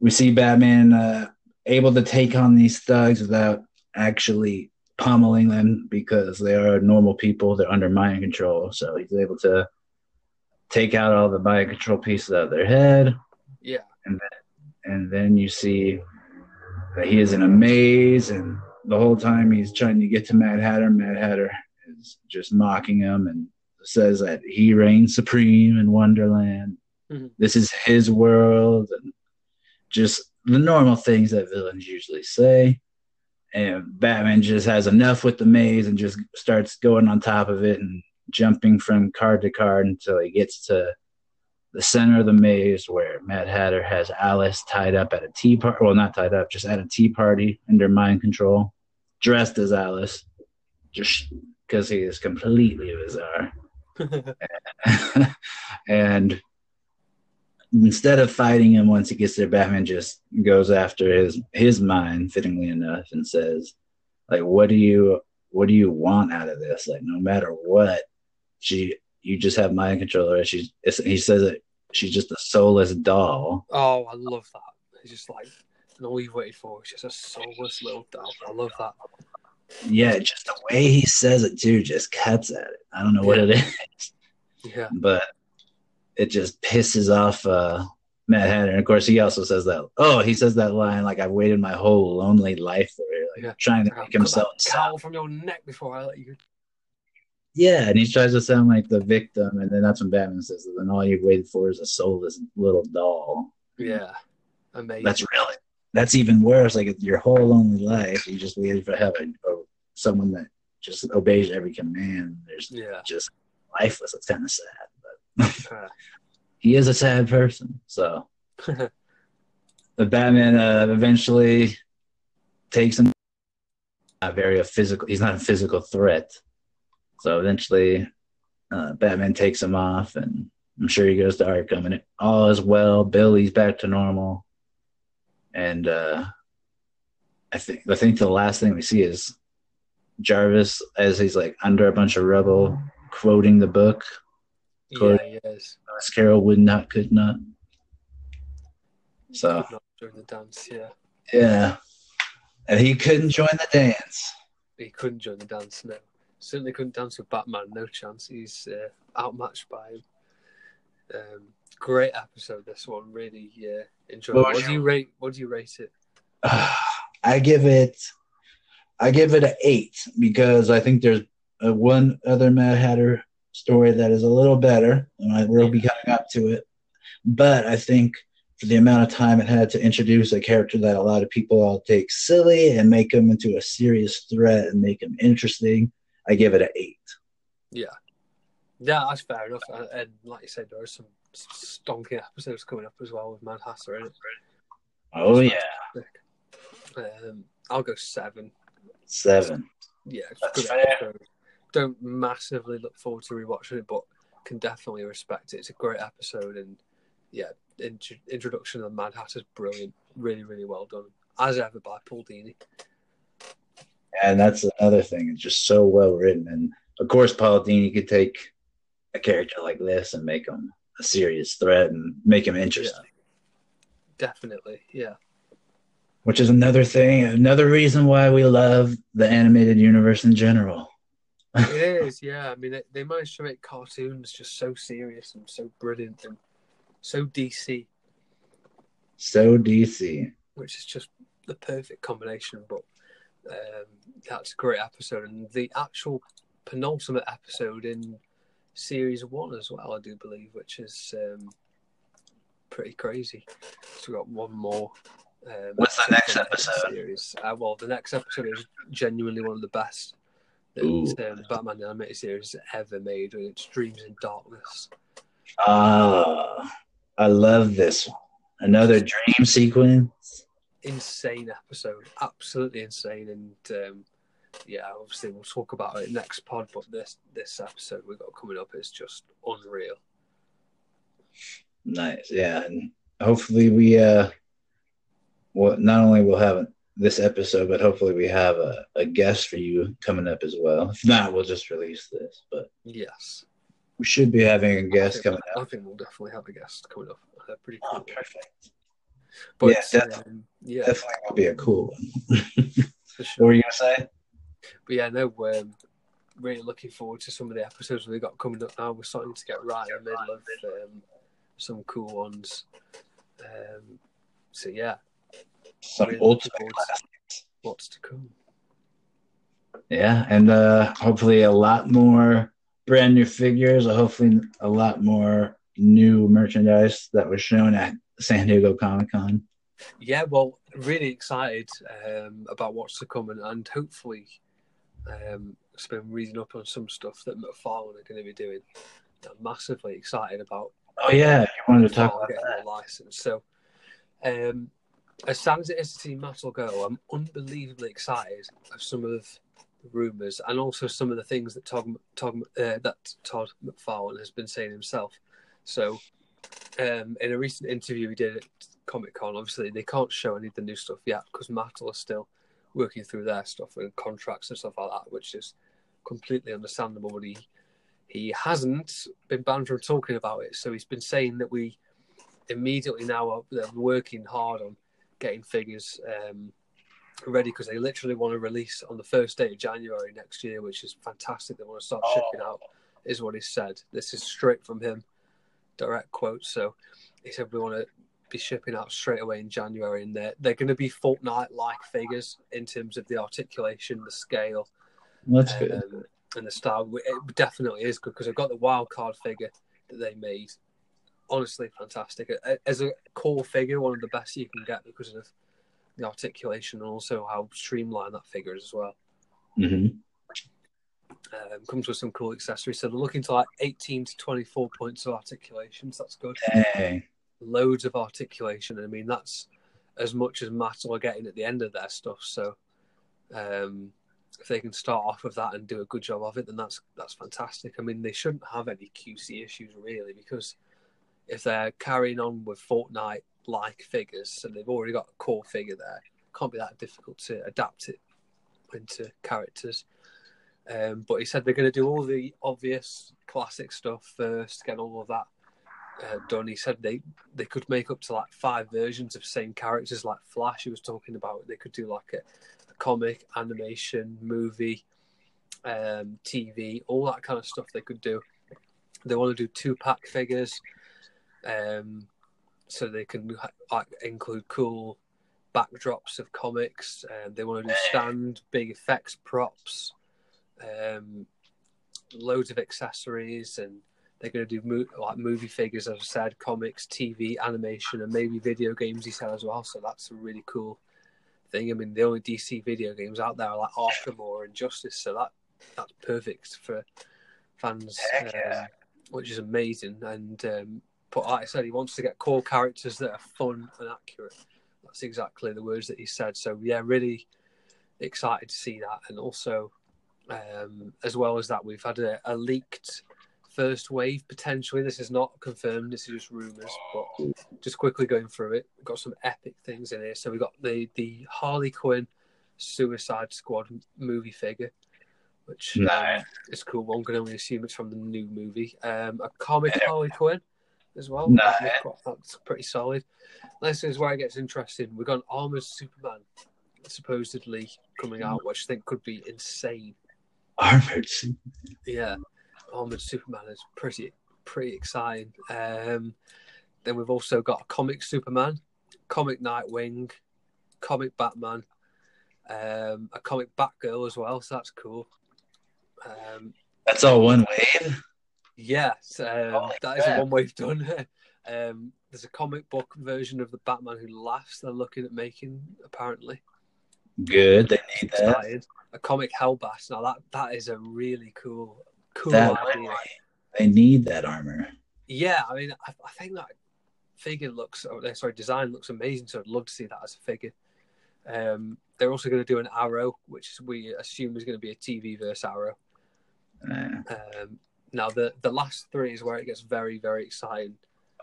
we see Batman uh, able to take on these thugs without actually pummeling them because they are normal people. They're under mind control, so he's able to take out all the mind control pieces out of their head. Yeah. and then you see that he is in a maze, and the whole time he's trying to get to Mad Hatter. Mad Hatter is just mocking him and says that he reigns supreme in Wonderland. Mhm. This is his world, and just the normal things that villains usually say. And Batman just has enough with the maze and just starts going on top of it and jumping from card to card until he gets to the center of the maze where Mad Hatter has Alice tied up at a tea party. Well, not tied up, just at a tea party under mind control, dressed as Alice, just because he is completely bizarre. and instead of fighting him once he gets there, Batman just goes after his his mind, fittingly enough, and says, "Like, what do you what do you want out of this? Like, no matter what, she you just have mind control. She's he says that she's just a soulless doll. Oh, I love that. It's just like and all you've waited for is just a soulless little doll. I love that. Yeah, just the way he says it too just cuts at it. I don't know what it is. Yeah. But it just pisses off uh Mad Hatter. And of course he also says that oh, he says that line like I've waited my whole lonely life for it, like Yeah. trying to make himself cowl from your neck before I let you. Yeah, and he tries to sound like the victim, and then that's when Batman says, "Then all you've waited for is a soulless little doll." Yeah, amazing. That's really that's even worse. Like your whole lonely life, you just waited for heaven or someone that just obeys every command. There's yeah. just lifeless. It's kind of sad, but he is a sad person. So the Batman uh, eventually takes him. Not very a physical. He's not a physical threat. So eventually, uh, Batman takes him off, and I'm sure he goes to Arkham, and it, all is well. Billy's back to normal, and uh, I think I think the last thing we see is Jervis as he's like under a bunch of rubble, quoting the book. yeah, yes. Carol would not, could not. So Not during the dance, yeah. yeah, and he couldn't join the dance. He couldn't join the dance, no. Certainly couldn't dance with Batman, no chance. He's uh, outmatched by him. Um, great episode, this one. Really uh, enjoyed it. What do you rate what do you rate it? I give it, I give it an eight because I think there's a one other Mad Hatter story that is a little better, and I will be coming up to it. But I think for the amount of time it had to introduce a character that a lot of people all take silly and make him into a serious threat and make him interesting, I give it an eight. Yeah. Yeah, that's fair enough. And, and like you said, there are some stonking episodes coming up as well with Mad Hatter in it. Oh yeah, Um, I'll go seven. seven. Yeah, That's a good fair. episode. Don't massively look forward to rewatching it, but can definitely respect it. It's a great episode, and yeah, int- introduction of the Mad Hatter's brilliant. Really, really well done, as ever by Paul Dini. And that's another thing. It's just so well written. And of course, Paul Dini could take a character like this and make him a serious threat and make him interesting. Definitely, yeah, Which is another thing, another reason why we love the animated universe in general. it is. Yeah, I mean, they, they managed to make cartoons just so serious and so brilliant and so DC, So DC. which is just the perfect combination. But um, that's a great episode, and the actual penultimate episode in series one as well, I do believe, which is um, pretty crazy. So we've got one more. Um, What's the next episode? Series. Uh, well, the next episode is genuinely one of the best that um, Batman the animated series ever made. And it's Dreams in Darkness. Ah, I love this one. Another dream sequence. Insane episode, absolutely insane. And um, yeah, obviously we'll talk about it next pod. But this this episode we've got coming up is just unreal. Nice. Yeah. And hopefully we uh well not only we'll have this episode, but hopefully we have a, a guest for you coming up as well. If not, we'll just release this. But Yes, we should be having a guest think, coming up. I think we'll definitely have a guest coming up. They're pretty Oh, cool. perfect. But Yeah, definitely. um, yeah, Definitely will be a cool one. for sure. What were you gonna say? But yeah, no, we're really looking forward to some of the episodes we've got coming up now. We're starting to get right in the middle of um, some cool ones. Um, so yeah, Some really ultimate what's to come. Yeah, and uh hopefully a lot more brand new figures, hopefully a lot more new merchandise that was shown at San Diego Comic Con. Yeah, well, really excited um, about what's to come, and, and hopefully, um, I've been reading up on some stuff that McFarlane are going to be doing. I'm massively excited about. Oh yeah, you wanted to talk about that. license. So, um, as sad as it is to see Mattel go, I'm unbelievably excited of some of the rumours and also some of the things that Todd, Todd uh, that Todd McFarlane has been saying himself. So, um, in a recent interview he did at Comic Con, obviously they can't show any of the new stuff yet because Mattel is still working through their stuff and contracts and stuff like that, which is completely understandable. But he he hasn't been banned from talking about it, so he's been saying that we immediately now are working hard on getting figures um, ready because they literally want to release on the first day of January next year, which is fantastic. They want to start Oh. shipping out, is what he said. This is straight from him, direct quote. So he said we want to be shipping out straight away in January, and they're they're going to be Fortnite like figures in terms of the articulation, the scale, That's good. um, and the style. It definitely is good because I've got the wild card figure that they made. Honestly, fantastic. As a core figure, one of the best you can get because of the articulation and also how streamlined that figure is as well. hmm Um, comes with some cool accessories. So they're looking to like 18 to 24 points of articulation. So that's good. Hey, Loads of articulation. I mean, that's as much as Mattel are getting at the end of their stuff. So um, if they can start off with that and do a good job of it, then that's that's fantastic. I mean, they shouldn't have any QC issues really because if they're carrying on with Fortnite like figures and they've already got a core figure there, can't be that difficult to adapt it into characters. Um, but he said they're going to do all the obvious classic stuff first, get all of that uh, done. He said they they could make up to like five versions of same characters, like Flash. He was talking about they could do like a, a comic, animation, movie, um, TV, all that kind of stuff. They could do. They want to do two pack figures, um, so they can like, include cool backdrops of comics. Um, they want to do stand, big effects, props, um, loads of accessories, and they're going to do mo- like movie figures, as I said, comics, TV, animation, and maybe video games. He said as well. So that's a really cool thing. I mean, the only DC video games out there are like Arkham or Injustice, so that that's perfect for fans, Heck yeah. um, which is amazing. And um, but like I said, he wants to get core characters that are fun and accurate. That's exactly the words that he said. So yeah, really excited to see that, and also um, as well as that, we've had a, a leaked first wave potentially. This is not confirmed. This is just rumors, but just quickly going through it, we've got some epic things in here. So we've got the the Harley Quinn Suicide Squad movie figure, which um, Nice. is cool. One can only assume it's from the new movie. Um, a comic Harley Quinn as well. Nice. That's, that's pretty solid. This is where it gets interesting. We've got an armored Superman supposedly coming out, which I think could be insane. Armored. Yeah, Armored Superman is pretty pretty exciting. Um, then we've also got a comic Superman, comic Nightwing, comic Batman, um, a comic Batgirl as well. So that's cool. Um, That's all one wave. yes, um, Holy that is crap. the one we've done. um, there's a comic book version of the Batman who laughs. They're looking at making apparently. Good. They need that. A comic Hellbat. Now that that is a really cool cool That idea. they need that armor. Yeah, I mean, I, I think that figure looks, or, uh, sorry, design looks amazing. So I'd love to see that as a figure. Um, they're also going to do an Arrow, which we assume is going to be a TV verse Arrow. Uh, Um, now, the the last three is where it gets very, very exciting,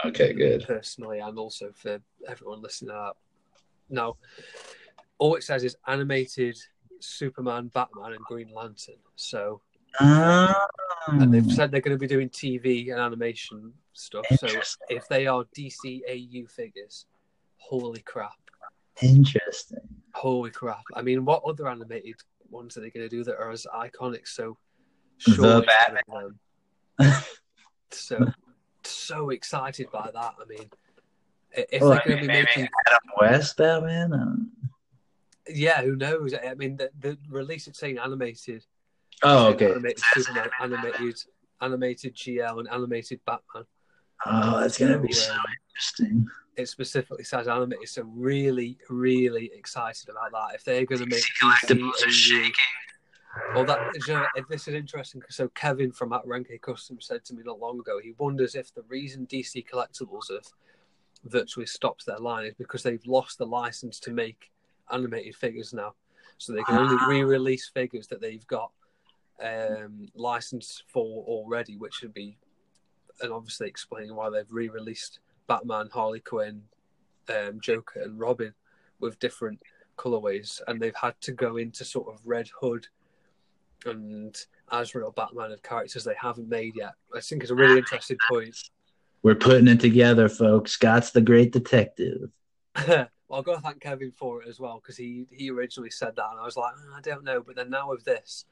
okay, good. personally, and also for everyone listening out. Now, all it says is animated Superman, Batman, and Green Lantern. So Ah, and they've said they're going to be doing TV and animation stuff. So if they are DCAU figures, holy crap, interesting. holy crap! I mean, what other animated ones are they going to do that are as iconic? So The Batman. one of them. so so excited by that. I mean, if Well, they're going to be making, Adam West Batman. Um, yeah, who knows? I mean, the, the release it's saying animated. Oh, okay. Animated Superman, animated, animated GL, and animated Batman. Oh, that's gonna be so um, interesting. it specifically says animated, so really, really excited about that. If they're to make Collectibles are shaking. Well, that you know, this is interesting. So Kevin from at Renke Custom said to me not long ago, he wonders if the reason DC Collectibles have virtually stopped their line is because they've lost the license to make animated figures now, so they can only re-release figures that they've got um, license for already, which would be, and obviously explaining why they've re-released Batman, Harley Quinn, um, Joker, and Robin with different colorways, and they've had to go into sort of Red Hood and Azrael Batman of characters they haven't made yet. I think it's a really interesting point. We're putting it together, folks. Scott's the great detective. well, I've got to thank Kevin for it as well because he he originally said that, and I was like, "Mm, I don't know. But then now with this,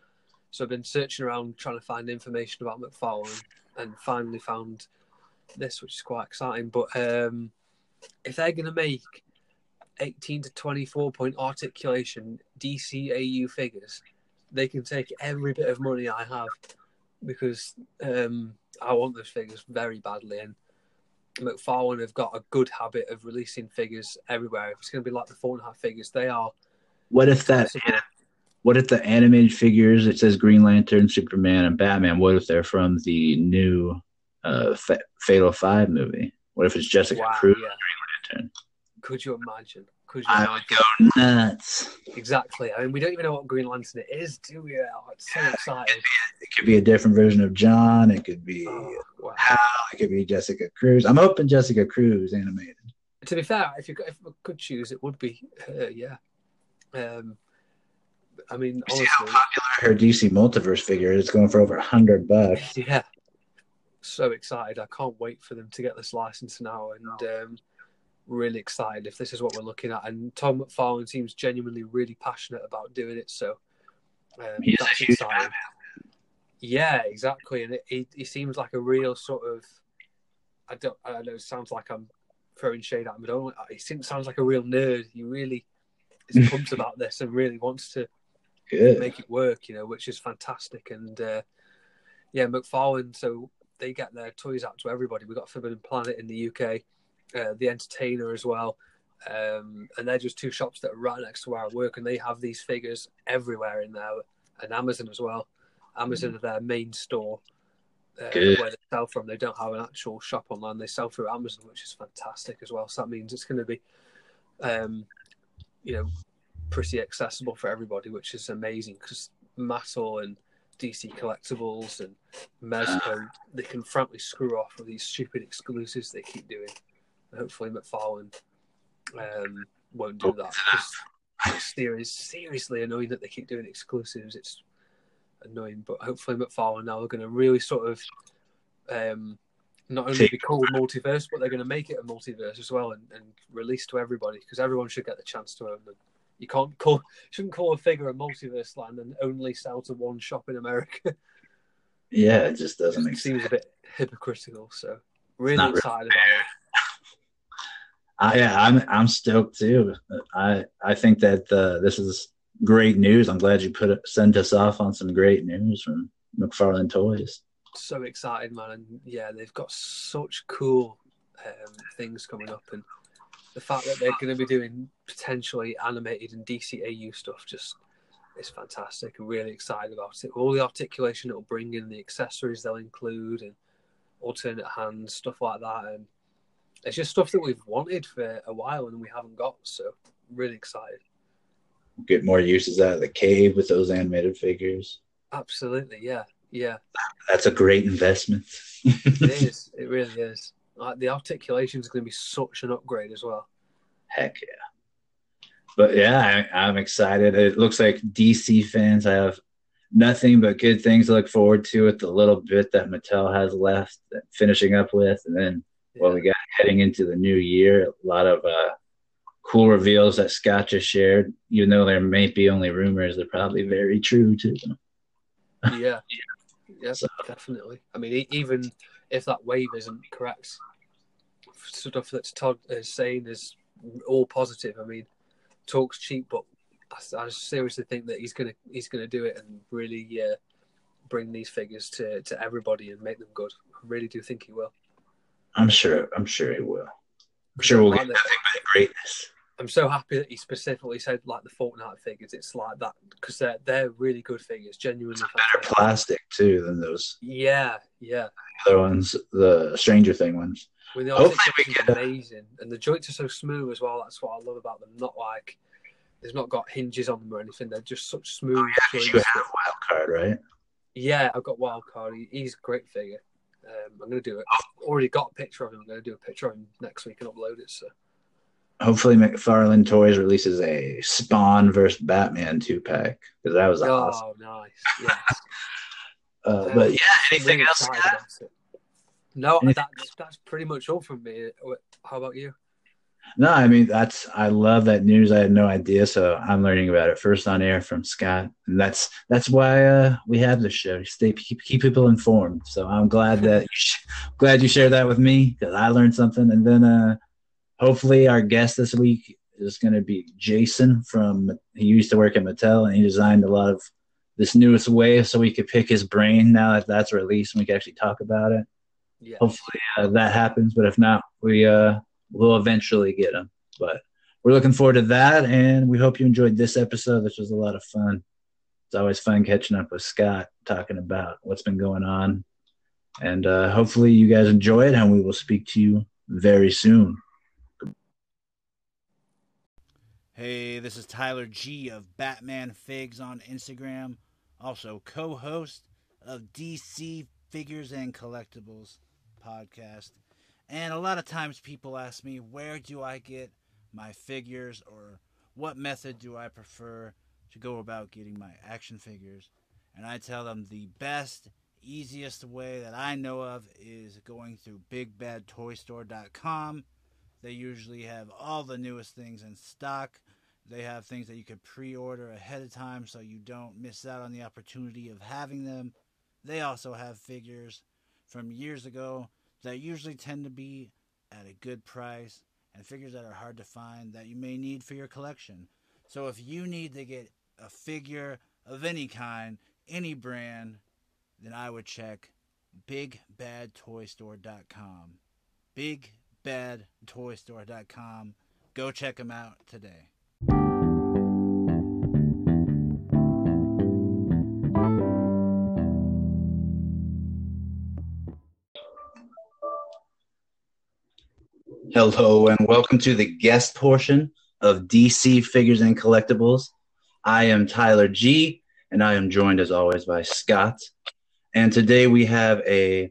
so I've been searching around trying to find information about McFarlane, and finally found this, which is quite exciting. But um, if they're going to make 18 to 24 point articulation DCAU figures, they can take every bit of money I have because um, I want those figures very badly. And McFarlane have got a good habit of releasing figures everywhere. If it's going to be like the Fortnite figures, they are. What if that? possible. What if the animated figures? It says Green Lantern, Superman, and Batman. What if they're from the new uh, Fa- Fatal Five movie? What if it's Jessica Wow, Cruz? yeah. Lantern? Could you imagine? Could you I would go nuts. Exactly. I mean, we don't even know what Green Lantern is, do we? Oh, I'm so excited. It could be a different version of John. It could be Oh, wow. Hal. It could be Jessica Cruz. I'm hoping Jessica Cruz animated. To be fair, if you could- if I could choose, it would be her. Yeah. Um, I mean, You see how popular her DC Multiverse figure is? It's going for over a hundred bucks. yeah. So excited! I can't wait for them to get this license now, and um, really excited if this is what we're looking at. And Todd McFarlane seems genuinely really passionate about doing it. So um, that's huge exciting. Yeah, exactly. And it, he, he seems like a real sort of. I don't. I know it sounds like I'm throwing shade at him, but I don't, he seems sounds like a real nerd. He really is pumped about this and really wants to Good. make it work. You know, which is fantastic. And uh, yeah, McFarlane. So they get their toys out to everybody. We've got Forbidden Planet in the UK, uh, the Entertainer as well. Um, and they're just two shops that are right next to where I work, and they have these figures everywhere in there, and Amazon as well. Amazon are their main store uh, where they sell from. They don't have an actual shop online; they sell through Amazon, which is fantastic as well. So that means it's going to be, um, you know, pretty accessible for everybody, which is amazing because Mattel and DC Collectibles and Mezco, they can frankly screw off with these stupid exclusives they keep doing. Hopefully, McFarlane um, won't do that. 'cause It's serious, seriously annoying that they keep doing exclusives. It's annoying, but hopefully, McFarlane now are going to really sort of um, not only be called multiverse, but they're going to make it a multiverse as well and, and release to everybody because everyone should get the chance to own them. You can't call shouldn't call a figure a multiverse line and only sell to one shop in America. Yeah, it just doesn't make it seems sense. a bit hypocritical. So really not really excited about it. I, yeah, I'm I'm stoked too. I I think that uh, this is great news. I'm glad you put it, sent us off on some great news from McFarlane Toys. So excited, man! And yeah, they've got such cool um, things coming up, and the fact that they're going to be doing potentially animated and DCAU stuff just is fantastic. I'm really excited about it. All the articulation it'll bring in, the accessories they'll include, and alternate hands, stuff like that, and it's just stuff that we've wanted for a while and we haven't got. So really excited. Get more uses out of the cave with those animated figures. Absolutely, yeah, yeah. That's a great investment. It is. It really is. Like the articulation is going to be such an upgrade as well. Heck yeah. But yeah, I, I'm excited. It looks like DC fans have nothing but good things to look forward to with the little bit that Mattel has left, finishing up with, and then Yeah. what we got heading into the new year. A lot of uh, cool reveals that Scott just shared. Even though there may be only rumors, they're probably very true too. yeah, yeah, So- definitely. I mean, even if that wave isn't correct, stuff that Todd is saying is all positive. I mean, talks cheap, but I, I seriously think that he's gonna he's gonna do it and really uh, bring these figures to to everybody and make them good. I really do think he will. I'm sure. I'm sure he will. I'm sure we'll get nothing but greatness. I'm so happy that he specifically said like the Fortnite figures. It's like that because they're they're really good figures, genuinely. better plastic too than those. Yeah, yeah. The other ones, the Stranger Thing ones. The Hopefully we get amazing, and the joints are so smooth as well. That's what I love about them. Not like they've not got hinges on them or anything. They're just such smooth. Oh, yeah, you have wild card, right? Yeah, I've got wild card. He, he's a great figure. Um, I'm going to do it. I've already got a picture of him. I'm going to do a picture of him next week and upload it. So hopefully McFarlane Toys releases a Spawn versus Batman two pack because that was oh, awesome. Oh, nice. Yeah. uh, but yeah, anything really else? No, that, that's pretty much all from me. How about you? No, I mean that's I love that news. I had no idea, so I'm learning about it first on air from Scott, and that's that's why uh, we have this show to stay keep, keep people informed. So I'm glad that you sh- glad you shared that with me because I learned something, and then uh, hopefully our guest this week is going to be Jason from he used to work at Mattel and he designed a lot of this newest wave, so we could pick his brain now that that's released and we can actually talk about it. Yeah. Hopefully uh, that happens, but if not, we uh we'll eventually get them. But we're looking forward to that, and we hope you enjoyed this episode. This was a lot of fun. It's always fun catching up with Scott, talking about what's been going on, and uh, hopefully you guys enjoy it. And we will speak to you very soon. Hey, this is Tyler G of Batman Figs on Instagram, also co host of DC Figures and Collectibles podcast. And a lot of times people ask me, where do I get my figures or what method do I prefer to go about getting my action figures? And I tell them the best, easiest way that I know of is going through BigBadToyStore.com. They usually have all the newest things in stock. They have things that you could pre order ahead of time so you don't miss out on the opportunity of having them. They also have figures from years ago that usually tend to be at a good price and figures that are hard to find that you may need for your collection. So if you need to get a figure of any kind, any brand, then I would check bigbadtoystore.com. Bigbadtoystore.com. Go check them out today. Hello and welcome to the guest portion of DC Figures and Collectibles. I am Tyler G, and I am joined as always by Scott. And today we have a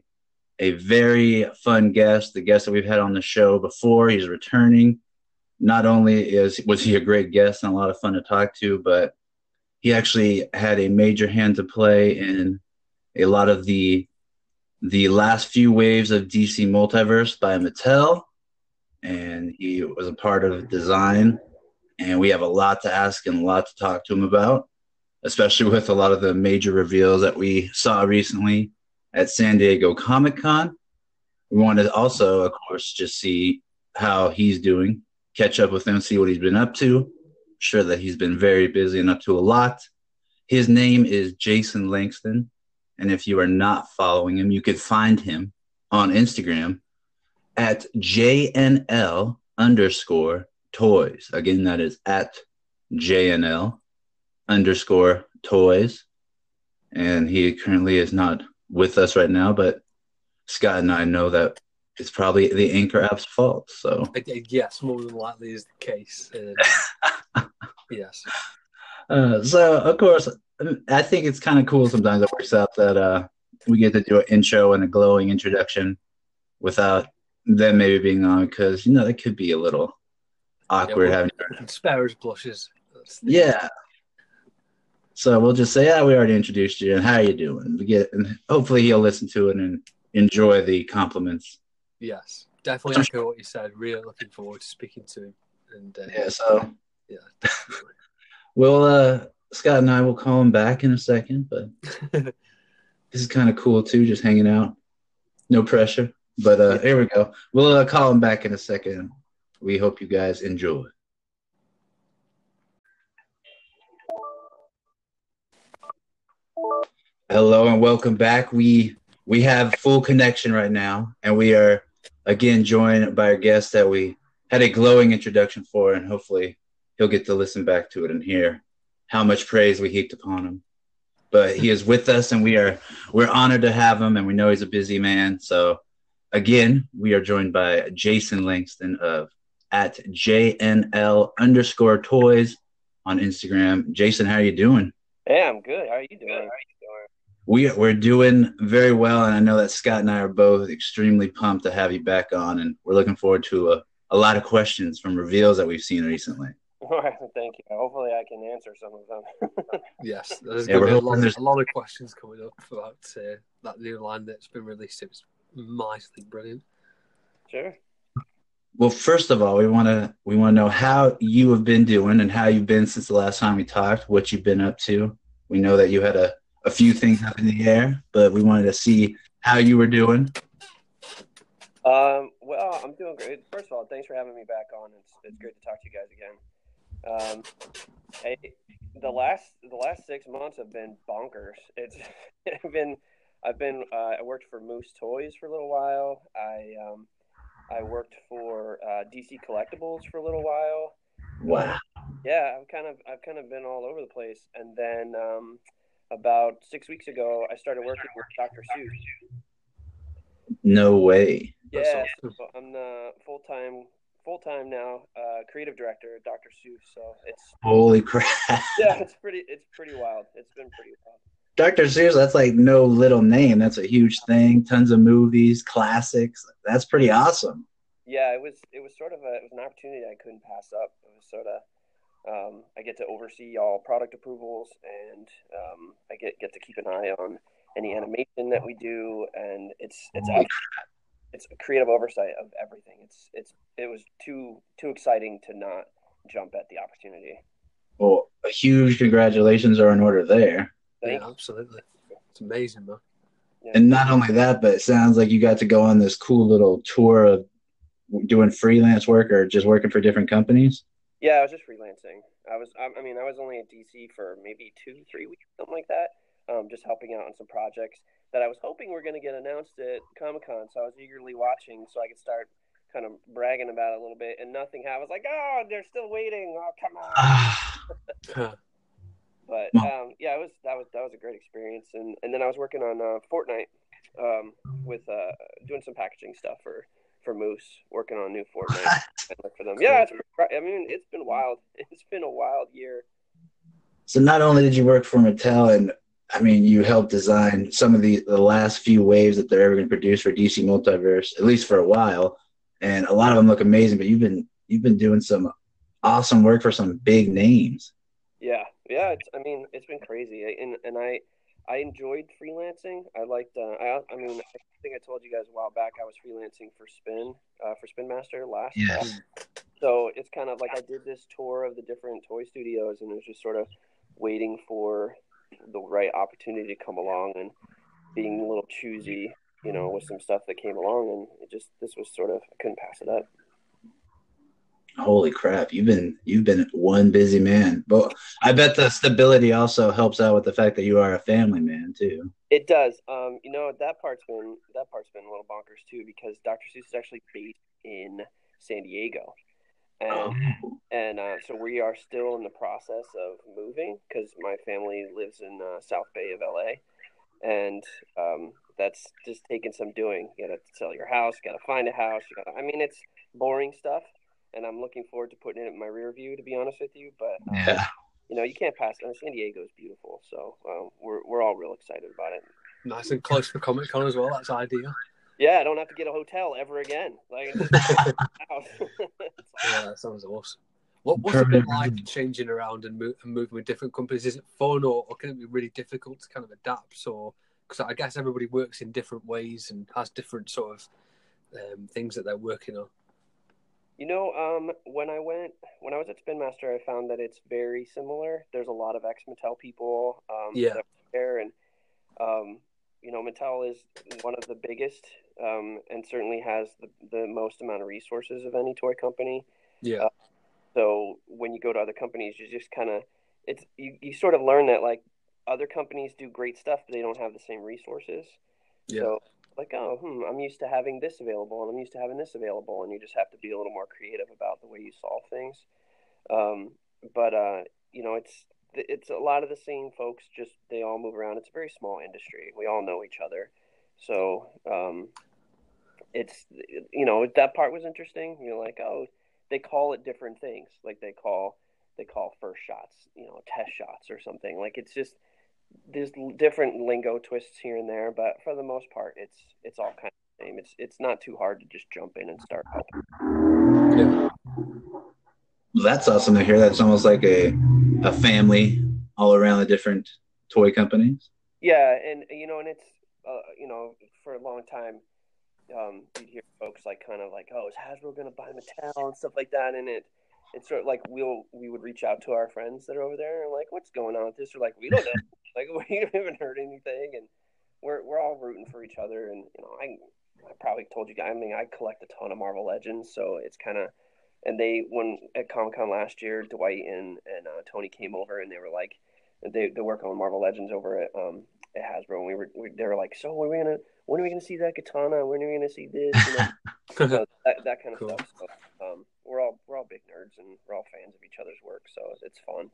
a very fun guest, the guest that we've had on the show before. He's returning. Not only is was he a great guest and a lot of fun to talk to, but he actually had a major hand to play in a lot of the the last few waves of DC Multiverse by Mattel and he was a part of design. And we have a lot to ask and a lot to talk to him about, especially with a lot of the major reveals that we saw recently at San Diego Comic Con. We want to also, of course, just see how he's doing, catch up with him, see what he's been up to. I'm sure that he's been very busy and up to a lot. His name is Jason Langston. And if you are not following him, you could find him on Instagram at JNL underscore toys. Again, that is at JNL underscore toys. And he currently is not with us right now, but Scott and I know that it's probably the Anchor app's fault. So, yes, more than likely is the case. Uh, yes. Uh, so, of course, I think it's kind of cool sometimes it works out that uh, we get to do an intro and a glowing introduction without them maybe being on because you know that could be a little awkward yeah, having sparrows blushes. Yeah. So we'll just say, yeah, we already introduced you, and how are you doing? We get, and hopefully he'll listen to it and enjoy the compliments. Yes, definitely echo what you said. Really looking forward to speaking to him. And uh, yeah, so yeah, definitely. well, uh, Scott and I will call him back in a second, but this is kind of cool too, just hanging out, no pressure. But uh, here we go. We'll uh, call him back in a second. We hope you guys enjoy. Hello and welcome back. We we have full connection right now, and we are again joined by a guest that we had a glowing introduction for, and hopefully he'll get to listen back to it and hear how much praise we heaped upon him. But he is with us, and we are we're honored to have him, and we know he's a busy man. So again, we are joined by Jason Langston of at JNL underscore toys on Instagram. Jason, how are you doing? Hey, I'm good. How are you doing? We we're doing very well, and I know that Scott and I are both extremely pumped to have you back on, and we're looking forward to a, a lot of questions from reveals that we've seen recently. All right, thank you. Hopefully, I can answer some of them. yes, there's Yeah, going to be a lot, there's- a lot of questions coming up about uh, that new line that's been released. It's mightily brilliant. sure. Well, first of all, we want to we want to know how you have been doing and how you've been since the last time we talked. What you've been up to. We know that you had a, a few things up in the air, but we wanted to see how you were doing. Um, well, I'm doing great. First of all, thanks for having me back on. It's it's great to talk to you guys again. Um, hey, the last the last six months have been bonkers. It's I've been I've been uh, I worked for Moose Toys for a little while. I um, I worked for uh, DC Collectibles for a little while. Wow. Yeah, I've kind of I've kind of been all over the place. And then um, about six weeks ago, I started working with Dr. Seuss. No way. Yeah, awesome. I'm the full time full time now uh, creative director at Dr. Seuss. So it's Holy crap. yeah, it's pretty it's pretty wild. It's been pretty wild. Dr. Seuss, that's like no little name. That's a huge thing. Tons of movies, classics. That's pretty awesome. Yeah, it was it was sort of a it was an opportunity I couldn't pass up. It was sort of um, I get to oversee all product approvals, and um, I get get to keep an eye on any animation that we do, and it's it's it's a creative oversight of everything. It's it's it was too too exciting to not jump at the opportunity. Well, a huge congratulations are in order there. Thank Yeah, absolutely. It's amazing, man. you. And not only that, but it sounds like you got to go on this cool little tour of doing freelance work or just working for different companies. Yeah, I was just freelancing. I was, I I mean, I was only at DC for maybe two, three weeks, something like that. Um, just helping out on some projects that I was hoping were going to get announced at Comic Con. So I was eagerly watching so I could start kind of bragging about it a little bit. And nothing happened. I was like, oh, they're still waiting. Oh, come on. Um, yeah, it was that was that was a great experience. And and then I was working on uh, Fortnite um, with uh, doing some packaging stuff for for Moose, working on new Fortnite for them. Yeah, it's, I mean, it's been wild. It's been a wild year. so not only did you work for Mattel and I mean you helped design some of the, the last few waves that they're ever going to produce for DC Multiverse, at least for a while. And a lot of them look amazing, but you've been you've been doing some awesome work for some big names. Yeah, yeah. It's, I mean, it's been crazy, and and I I enjoyed freelancing. I liked. Uh, I I mean, I think I told you guys a while back I was freelancing for Spin uh, for Spin Master last. Yeah. fall. So it's kind of like I did this tour of the different toy studios, and it was just sort of waiting for the right opportunity to come along and being a little choosy, you know, with some stuff that came along, and it just this was sort of I couldn't pass it up. Holy crap, you've been you've been one busy man. But I bet the stability also helps out with the fact that you are a family man too. It does. Um, you know that part's been that part's been a little bonkers too because Dr. Seuss is actually based in San Diego, and and uh, so we are still in the process of moving because my family lives in uh, South Bay of LA, and um, that's just taking some doing. You got to sell your house, got to find a house. You gotta I mean, it's boring stuff, and I'm looking forward to putting it in my rear view. To be honest with you, but um, Yeah. you know, you can't pass. Uh, San Diego is beautiful, so um, we're we're all real excited about it. Nice and close for Comic Con as well. That's ideal. Yeah, I don't have to get a hotel ever again. Like, it's. Yeah, that sounds awesome. What, what's it been like changing around and, move, and moving with different companies? Is it fun or, or can it be really difficult to kind of adapt? So, because I guess everybody works in different ways and has different sort of um, things that they're working on. You know, um, when I went when I was at Spin Master, I found that it's very similar. There's a lot of ex Mattel people um, Yeah. there, and um, you know, Mattel is one of the biggest um, and certainly has the, the most amount of resources of any toy company. Yeah, So when you go to other companies, you just kind of it's you, you sort of learn that like other companies do great stuff, but they don't have the same resources. Yeah. So like, oh, hmm, I'm used to having this available, and I'm used to having this available, and you just have to be a little more creative about the way you solve things. Um, but uh, you know, it's it's a lot of the same folks. Just they all move around. It's a very small industry. We all know each other, so um, it's you know that part was interesting. You're like, oh, they call it different things. Like they call they call first shots, you know, test shots or something. Like it's just there's different lingo twists here and there, but for the most part, it's it's all kind of the same. It's it's not too hard to just jump in and start helping. Yeah. That's awesome to hear. That's almost like a a family all around the different toy companies. Yeah, and you know, and it's uh, you know, for a long time, um, you'd hear folks like kind of like, "Oh, is Hasbro going to buy Mattel and stuff like that?" And it it's sort of like we'll we would reach out to our friends that are over there and like, "What's going on with this?" Or like, "We don't know." Like we haven't heard anything, and we're we're all rooting for each other. And you know, I I probably told you guys. I mean, I collect a ton of Marvel Legends, so it's kind of. And they when at Comic Con last year, Dwight and and uh, Tony came over, and they were like, they they work on Marvel Legends over at um at Hasbro, and we were we, they were like, so when are we gonna when are we gonna see that katana? When are we gonna see this? You know, so that that kind of Cool. stuff. So, um, we're all we're all big nerds, and we're all fans of each other's work, so it's fun.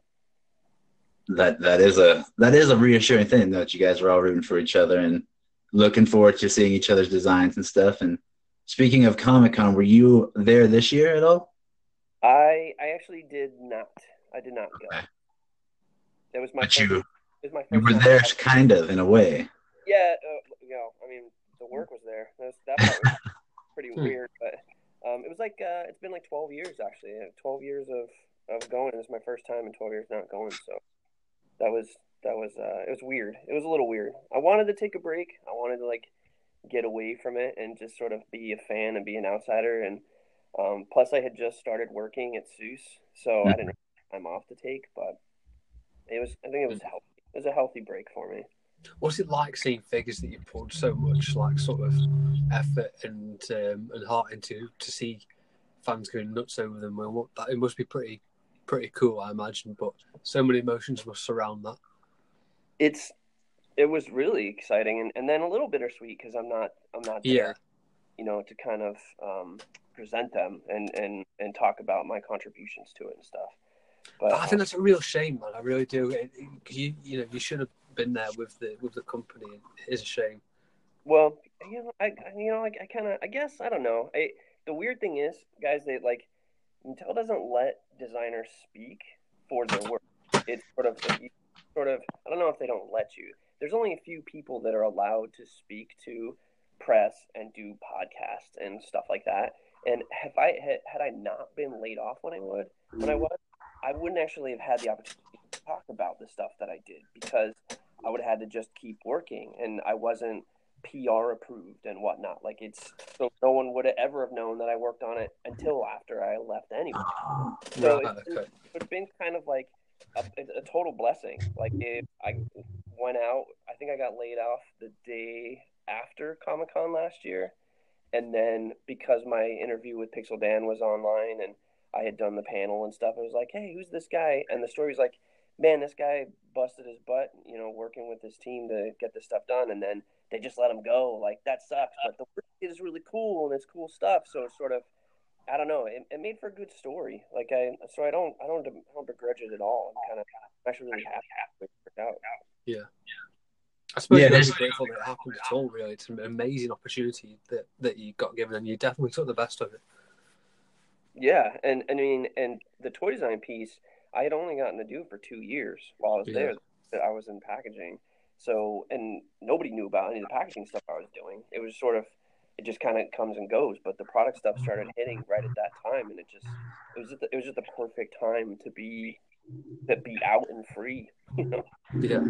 That that is a that is a reassuring thing that you guys are all rooting for each other and looking forward to seeing each other's designs and stuff. And speaking of Comic Con, were you there this year at all? I I actually did not. I did not go. That was my But first, you was my you were time. there, kind of in a way. Yeah, uh, you know, I mean, the work was there. That, was, that part was pretty weird, but um, it was like uh, it's been like twelve years actually. Twelve years of of going. It was my first time in twelve years not going, so that was that was uh, it was weird. It was a little weird. I wanted to take a break. I wanted to like get away from it and just sort of be a fan and be an outsider. And um, plus, I had just started working at Seuss, so I didn't have time off to take. But it was I think it was healthy. It was a healthy break for me. What's it like seeing figures that you put so much like sort of effort and um, and heart into to see fans going nuts over them? Well, what, that, it must be pretty pretty cool, I imagine. But so many emotions must surround that. it's it was really exciting and, and then a little bittersweet because I'm not I'm not there, Yeah. you know, to kind of um, present them and, and and talk about my contributions to it and stuff. But I think that's a real shame, man. I really do. It, it- you you know you should have been there with the with the company. It is a shame. well, you know, I I- you know, I, I kind of I guess I don't know. I, the weird thing is, guys, they like Mattel doesn't let designers speak for their work. It's sort of sort of I don't know if they don't let you. There's only a few people that are allowed to speak to press and do podcasts and stuff like that. And if I had, had I not been laid off when I would when I was, I wouldn't actually have had the opportunity to talk about the stuff that I did because I would have had to just keep working and I wasn't PR approved and whatnot. Like it's so no one would have ever have known that I worked on it until after I left anyway. So Right, it's been, okay. it's been kind of like a, a total blessing. Like if I went out, I think I got laid off the day after Comic Con last year, and then because my interview with Pixel Dan was online and I had done the panel and stuff, I was like, hey, who's this guy? And the story was like, man, this guy busted his butt, you know, working with his team to get this stuff done, and then they just let him go. Like that sucks, but the work is really cool and it's cool stuff. So it's sort of I don't know. It, it made for a good story. Like I, so I don't, I don't, I don't begrudge it at all. I'm kind of, I'm actually really happy it worked out. Yeah. I suppose Yeah, you're really grateful that it happened at all. Really, it's an amazing opportunity that that you got given, and you definitely took the best of it. Yeah, and I mean, and the toy design piece, I had only gotten to do for two years while I was Yeah. there. That I was in packaging, so and nobody knew about any of the packaging stuff I was doing. It was sort of, it just kind of comes and goes. But the product stuff started mm-hmm. hitting right at that time, and it just, it was, just the, it was just the perfect time to be, to be out and free. You know. Yeah,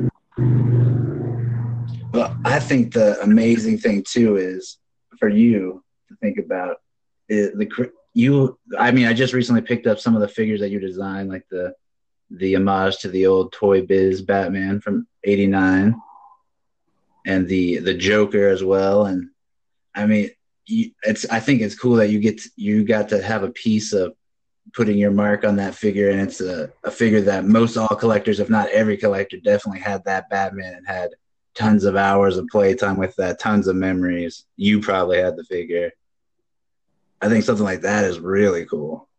Well, I think the amazing thing too is for you to think about is the you. I mean, I just recently picked up some of the figures that you designed, like the the homage to the old Toy Biz Batman from '89, and the the Joker as well. And I mean, it's I think it's cool that you get to, you got to have a piece of putting your mark on that figure, and it's a, a figure that most all collectors, if not every collector, definitely had that Batman and had tons of hours of playtime with that, tons of memories. You probably had the figure. I think something like that is really cool.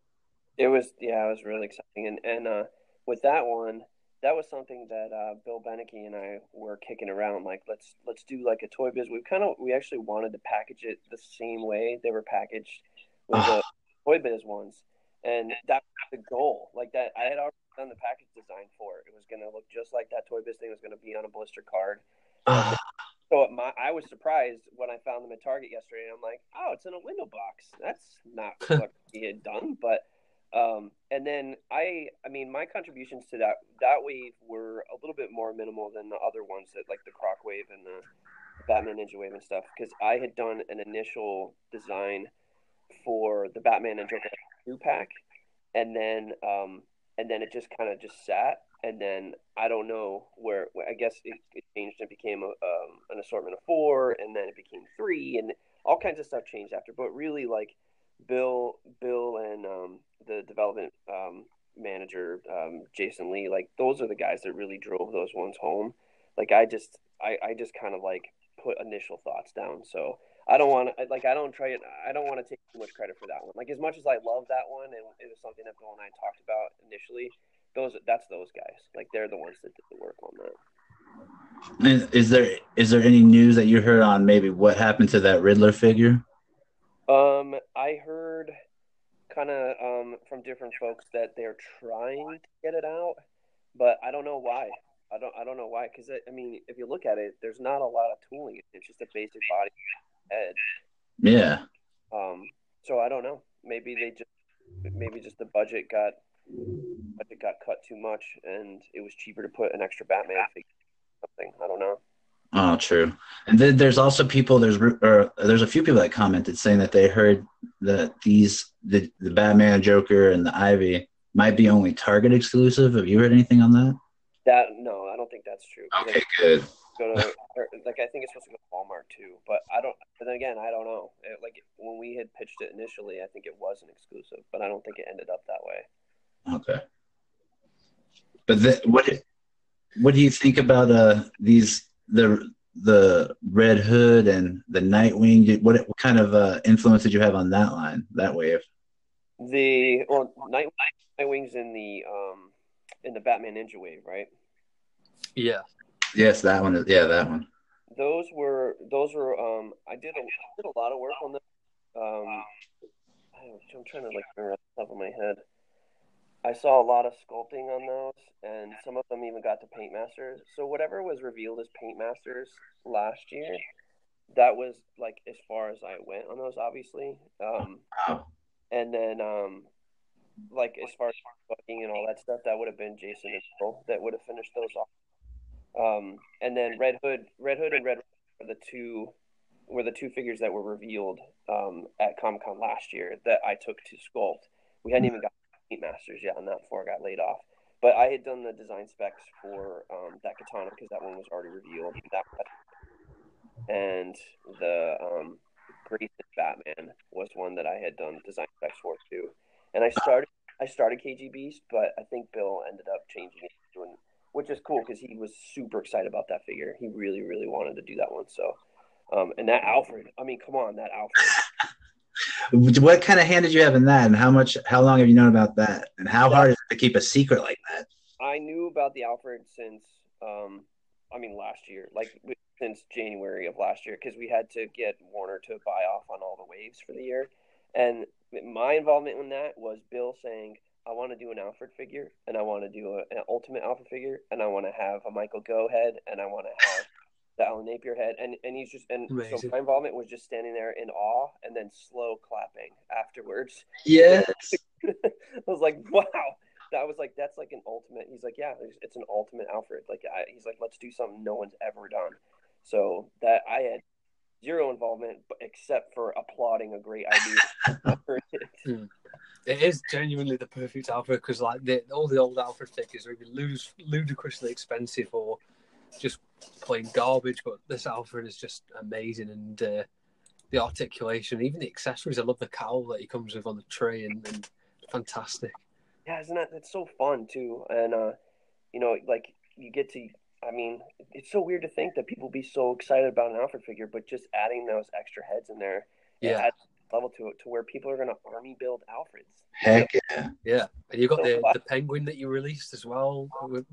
It was yeah, it was really exciting, and and uh, with that one, that was something that uh, Bill Benecke and I were kicking around. Like let's let's do like a toy biz. We kind of we actually wanted to package it the same way they were packaged with the toy biz ones, and that was the goal. Like that, I had already done the package design for it. It was going to look just like that toy biz thing was going to be on a blister card. So my, I was surprised when I found them at Target yesterday. And I'm like, oh, it's in a window box. That's not what he had done. But um, and then I, I mean, my contributions to that that wave were a little bit more minimal than the other ones that like the Croc wave and the Batman Ninja wave and stuff because I had done an initial design for the Batman and Joker two pack, and then um, and then it just kind of just sat and then I don't know where. I guess it, it changed and became a, um, an assortment of four, and then it became three, and all kinds of stuff changed after. But really, like Bill, Bill, and um, the development um, manager um, Jason Lee, like those are the guys that really drove those ones home. Like I just, I, I just kind of like put initial thoughts down. So I don't want to like I don't try it. I don't want to take too much credit for that one. Like as much as I love that one, and it was something that Bill and I talked about initially those that's those guys. Like they're the ones that did the work on that. Is there is there any news that you heard on maybe what happened to that Riddler figure? Um, I heard kind of um, from different folks that they're trying to get it out, but I don't know why. I don't I don't know why because I mean if you look at it, there's not a lot of tooling. It's just a basic body head. Yeah. Um. So I don't know. Maybe they just maybe just the budget got budget got cut too much, and it was cheaper to put an extra Batman figure. Something I don't know. Oh, true. And then there's also people. There's or there's a few people that commented saying that they heard that these the the Batman, Joker, and the Ivy might be only Target exclusive. Have you heard anything on that? That no, I don't think that's true. Okay, good. Go to like I think it's supposed to go to Walmart too, but I don't. But then again, I don't know. It, like when we had pitched it initially, I think it was an exclusive, but I don't think it ended up that way. Okay. But the, what what do you think about uh these the the Red Hood and the Nightwing? What, what kind of uh, influence did you have on that line, that wave? The well, Night Nightwing's in the um in the Batman Ninja wave, right? Yeah. Yes, that one. Yeah, that one. Those were those were um I did a, I did a lot of work on them. Um, I'm trying to like remember off the top of my head. I saw a lot of sculpting on those, and some of them even got to Paint Masters. So whatever was revealed as Paint Masters last year, that was like as far as I went on those, obviously. Um, and then, um, like as far as fucking and all that stuff, that would have been Jason and Bill that would have finished those off. Um, and then Red Hood, Red Hood, and Red were the two were the two figures that were revealed um, at Comic Con last year that I took to sculpt. We hadn't even got Paint Masters yeah, and that I got laid off. But I had done the design specs for um, that katana because that one was already revealed. That and the um, Batman was one that I had done design specs for too. And I started I started KG Beast, but I think Bill ended up changing it to an, which is cool because he was super excited about that figure. He really really wanted to do that one. So, um, and that Alfred, I mean, come on, that Alfred. What kind of hand did you have in that, and how much? How long have you known about that, and how hard is it to keep a secret like that? I knew about the Alfred since, um, I mean, last year, like since January of last year, because we had to get Warner to buy off on all the waves for the year, and my involvement in that was Bill saying, "I want to do an Alfred figure, and I want to do a, an Ultimate Alfred figure, and I want to have a Michael Gough head, and I want to have." The Alan Napier head, and and he's just and Amazing. so my involvement was just standing there in awe and then slow clapping afterwards. Yes, I was like, wow. That was like that's like an ultimate. He's like, yeah, it's an ultimate Alfred. Like I, he's like, let's do something no one's ever done. So that I had zero involvement, except for applauding a great idea. It is genuinely the perfect Alfred because like the, all the old Alfred figures are either ludicrously expensive or just plain garbage. But this Alfred is just amazing, and uh, the articulation, even the accessories. I love the cowl that he comes with on the tray, and, and fantastic. Yeah, isn't that? It's so fun too, and uh, you know, like you get to I mean, it's so weird to think that people be so excited about an Alfred figure, but just adding those extra heads in there, Yeah. adds level to it to where people are going to army build Alfreds. Heck yeah. Yeah, and you've got So the, fun. the penguin that you released as well with-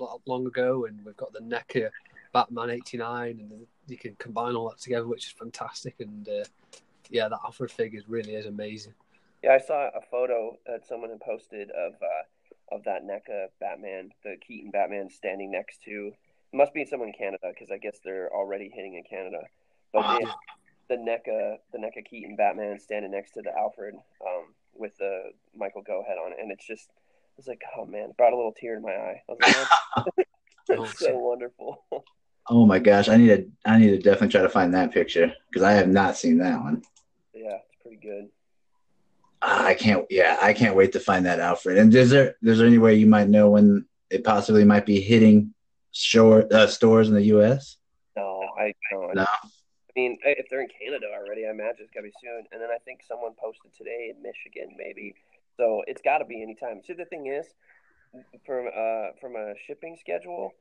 with- long ago, and we've got the NECA Batman '89, and you can combine all that together, which is fantastic. And uh, yeah, that Alfred figure really is amazing. Yeah, I saw a photo that someone had posted of uh, of that NECA Batman, the Keaton Batman, standing next to. It must be someone in Canada because I guess they're already hitting in Canada. But Wow. the, the NECA, the NECA Keaton Batman standing next to the Alfred um, with the Michael Gough head on it, and it's just, was like, oh man, it brought a little tear to my eye. I was like, that's, that's so wonderful. Oh my gosh, I need to I need to definitely try to find that picture because I have not seen that one. yeah, it's pretty good. Ah, I can't. Yeah, I can't wait to find that Alfred. And is there is there any way you might know when it possibly might be hitting shore uh, stores in the U.S.? No, I no. No. I mean, if they're in Canada already, I imagine it's gotta be soon. And then I think someone posted today in Michigan, maybe. So it's got to be anytime. See, the thing is, from uh from a shipping schedule,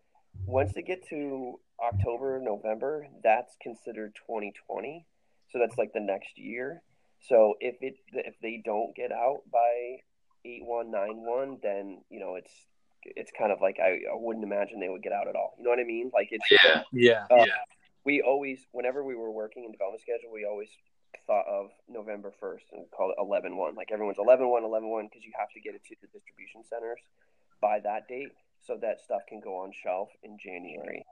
once they get to October, November, that's considered 2020. So that's like the next year. So if it if they don't get out by eight one nine one, then you know it's it's kind of like I, I wouldn't imagine they would get out at all. You know what I mean? Like it's Yeah. Yeah, Uh, yeah, we always whenever we were working in development schedule we always thought of november 1st and call it 11-1 like everyone's 11-1 11-1 because you have to get it to the distribution centers by that date so that stuff can go on shelf in january.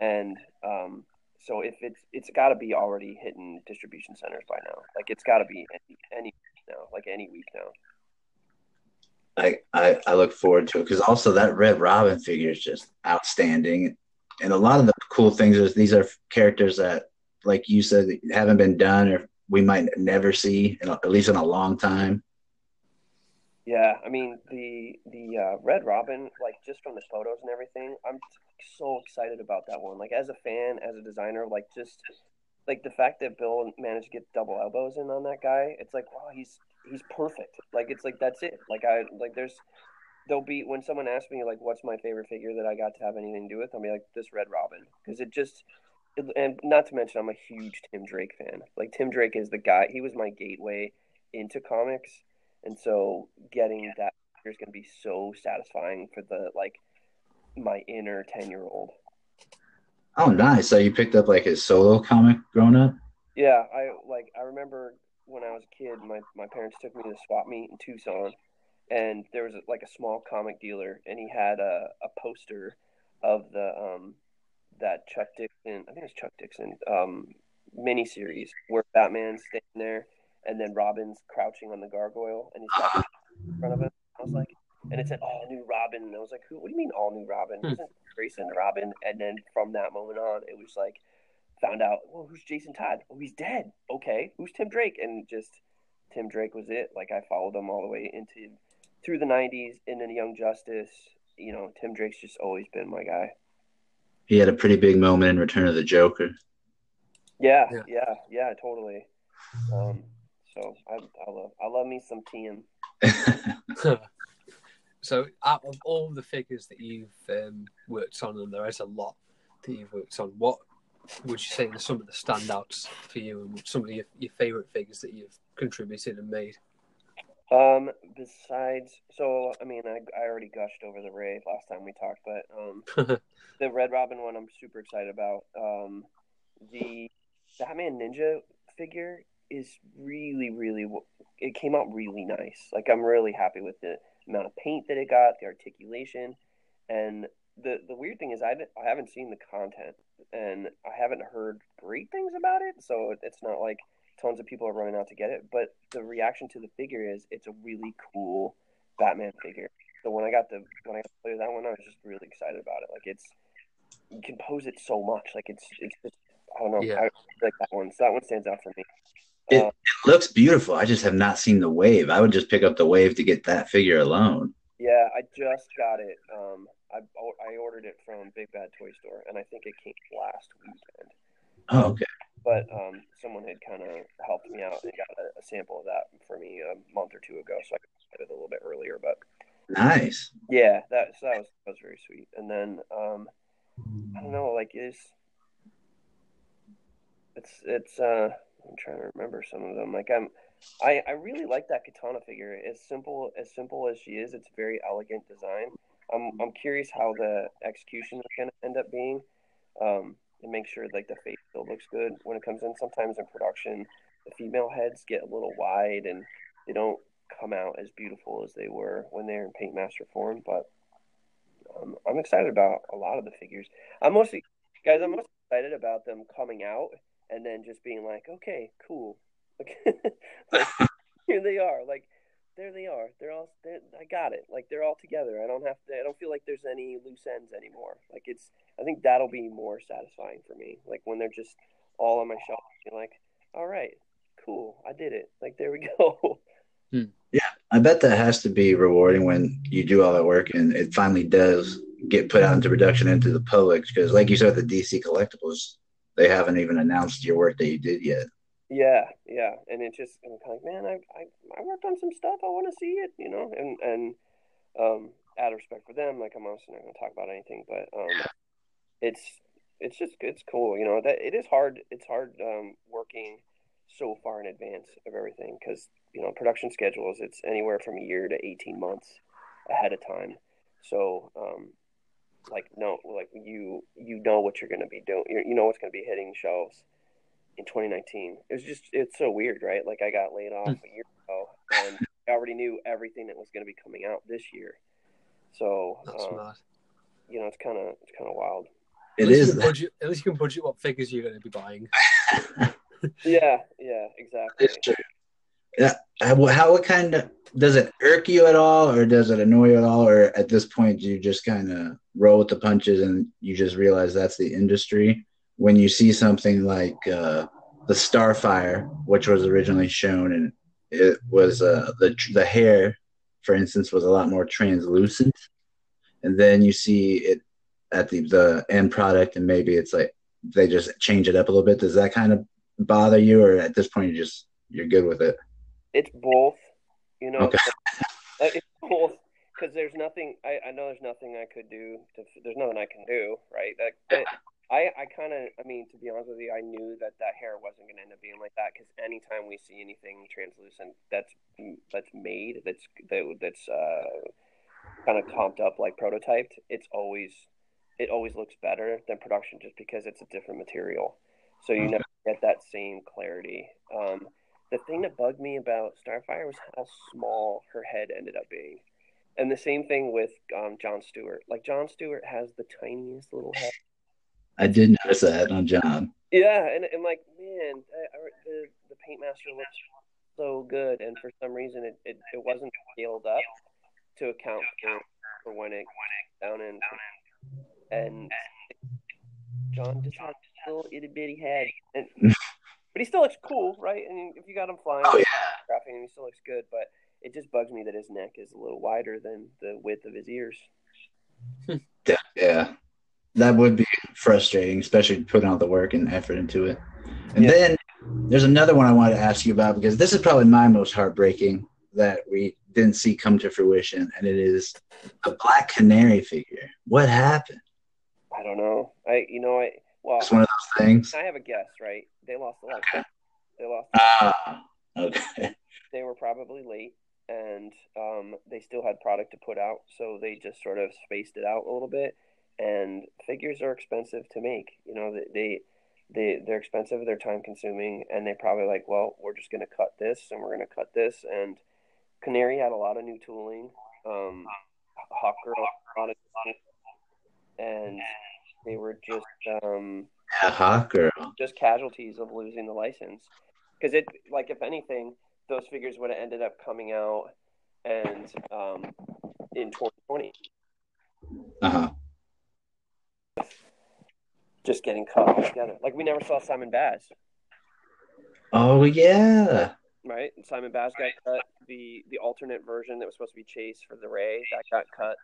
And um, so if it's it's got to be already hitting distribution centers by now. Like it's got to be any, any now like any week now. I, I, I look forward to it because also that Red Robin figure is just outstanding, and a lot of the cool things is these are characters that, like you said, haven't been done or we might never see, in at least in a long time. Yeah, I mean the the uh, Red Robin, like just from the photos and everything, I'm so excited about that one. Like as a fan, as a designer, like just like the fact that Bill managed to get double elbows in on that guy, it's like wow, he's he's perfect. Like it's like that's it. Like I like there's there'll be when someone asks me like what's my favorite figure that I got to have anything to do with, I'll be like this Red Robin because it just and not to mention I'm a huge Tim Drake fan. Like Tim Drake is the guy. He was my gateway into comics. And so getting that is going to be so satisfying for the like my inner 10 year old. Oh, nice! So you picked up like his solo comic growing up. Yeah, I like I remember when I was a kid, my, my parents took me to swap meet in Tucson and there was like a small comic dealer and he had a, a poster of the um that Chuck Dixon I think it's Chuck Dixon um miniseries where Batman's standing there and then Robin's crouching on the gargoyle and he's got in front of him. I was like and it said all new Robin and I was like, Who what do you mean all new Robin? Hmm. Isn't Grayson Robin? And then from that moment on it was like found out, well, who's Jason Todd? Oh, he's dead. Okay, who's Tim Drake? And just Tim Drake was it. Like I followed him all the way into through the '90s, and then Young Justice. You know, Tim Drake's just always been my guy. He had a pretty big moment in Return of the Joker. Yeah, Yeah. yeah, yeah, totally. Um, so I, I love, I love me some Tim. so out of all the figures that you've um, worked on, and there is a lot that you've worked on, what would you say are some of the standouts for you, and some of your, your favorite figures that you've contributed and made? Um, besides, so I mean, I, I already gushed over the Ray last time we talked, but um, the Red Robin one I'm super excited about. Um, the Batman Ninja figure is really, really, it came out really nice. Like I'm really happy with the amount of paint that it got, the articulation, and the the weird thing is I haven't, I haven't seen the content and I haven't heard great things about it, so it's not like tons of people are running out to get it. But the reaction to the figure is it's a really cool Batman figure. So when I got the when I got to play with that one, I was just really excited about it. Like it's you can pose it so much. Like it's it's just I don't know. Yeah. I like that one. So that one stands out for me. It- Uh, It looks beautiful. I just have not seen the wave. I would just pick up the wave to get that figure alone. yeah, I just got it. Um, I I ordered it from Big Bad Toy Store, and I think it came last weekend. Oh, okay. But um, someone had kind of helped me out and got a, a sample of that for me a month or two ago, so I could get it a little bit earlier. But Nice. Yeah, that so that was that was very sweet. And then um, I don't know, like is it's it's uh I'm trying to remember some of them. Like I'm I, I really like that katana figure. As simple as simple as she is, it's very elegant design. I'm I'm curious how the execution is gonna end up being. Um and make sure like the face still looks good when it comes in. Sometimes in production the female heads get a little wide and they don't come out as beautiful as they were when they're in paint master form, but um, I'm excited about a lot of the figures. I'm mostly, guys, I'm most excited about them coming out and then just being like, okay, cool. like, here they are. Like, there they are. They're all. They're, I got it. Like they're all together. I don't have to. I don't feel like there's any loose ends anymore. Like it's. I think that'll be more satisfying for me. Like when they're just all on my shelf. You're like, all right, cool. I did it. Like there we go. Yeah, I bet that has to be rewarding when you do all that work and it finally does get put out into production into the public. Because, like you said, the DC collectibles, they haven't even announced your work that you did yet. Yeah, yeah, and it just I'm kind of like, man, I, I I worked on some stuff. I want to see it, you know, and and um, out of respect for them, like I'm honestly not going to talk about anything, but um, it's it's just it's cool, you know. That it is hard. It's hard um, working so far in advance of everything because you know production schedules it's anywhere from a year to 18 months ahead of time so um like no like you you know what you're going to be doing you know what's going to be hitting shelves in 2019 it was just it's so weird right like i got laid off a year ago and i already knew everything that was going to be coming out this year so um, you know it's kind of it's kind of wild It is. Budget, at least you can budget what figures you're going to be buying. yeah yeah exactly It's true. Yeah. How, how what kind of does it irk you at all, or does it annoy you at all, or at this point do you just kind of roll with the punches and you just realize that's the industry? When you see something like uh, the Starfire, which was originally shown, and it was uh, the the hair, for instance, was a lot more translucent, and then you see it at the the end product, and maybe it's like they just change it up a little bit. Does that kind of bother you, or at this point you just you're good with it? it's both you know Okay. Uh, it's both because there's nothing I, I know there's nothing I could do to, there's nothing I can do right I I kind of I mean to be honest with you I knew that that hair wasn't going to end up being like that because anytime we see anything translucent that's that's made that's that, that's uh kind of comped up like prototyped it's always it always looks better than production just because it's a different material so you never get that same clarity um the thing that bugged me about Starfire was how small her head ended up being. And the same thing with um, John Stewart. Like John Stewart has the tiniest little head. I did notice that on John. Yeah, and, and like man, I, I, the the paint master looks so good, and for some reason it, it, it wasn't scaled up to account for, for when it down in and John just had a little itty bitty head, and but he still looks cool, right? And if you got him flying, Oh, yeah. graphing, he still looks good. But it just bugs me that his neck is a little wider than the width of his ears. Yeah, yeah. That would be frustrating, especially putting all the work and effort into it. And Yeah. then there's another one I wanted to ask you about because this is probably my most heartbreaking that we didn't see come to fruition, and it is a Black Canary figure. What happened? I don't know. I you know I well It's one of those things. I have a guess, right? They lost a lot. They lost. Ah, okay. They were probably late, and um, they still had product to put out, so they just sort of spaced it out a little bit. And figures are expensive to make. You know, they they, they they're expensive, they're time consuming, and they probably like, well, we're just gonna cut this, and we're gonna cut this, and Canary had a lot of new tooling. Um, Hawk Girl, a lot of and they were just um, Yeah, hot girl. just casualties of losing the license. Because it, like, if anything, those figures would have ended up coming out and um, in 2020, Uh huh. just getting cut all together. Like we never saw Simon Baz, Oh yeah. right? And Simon Baz got cut. The the alternate version that was supposed to be Chase for the Ray that got cut.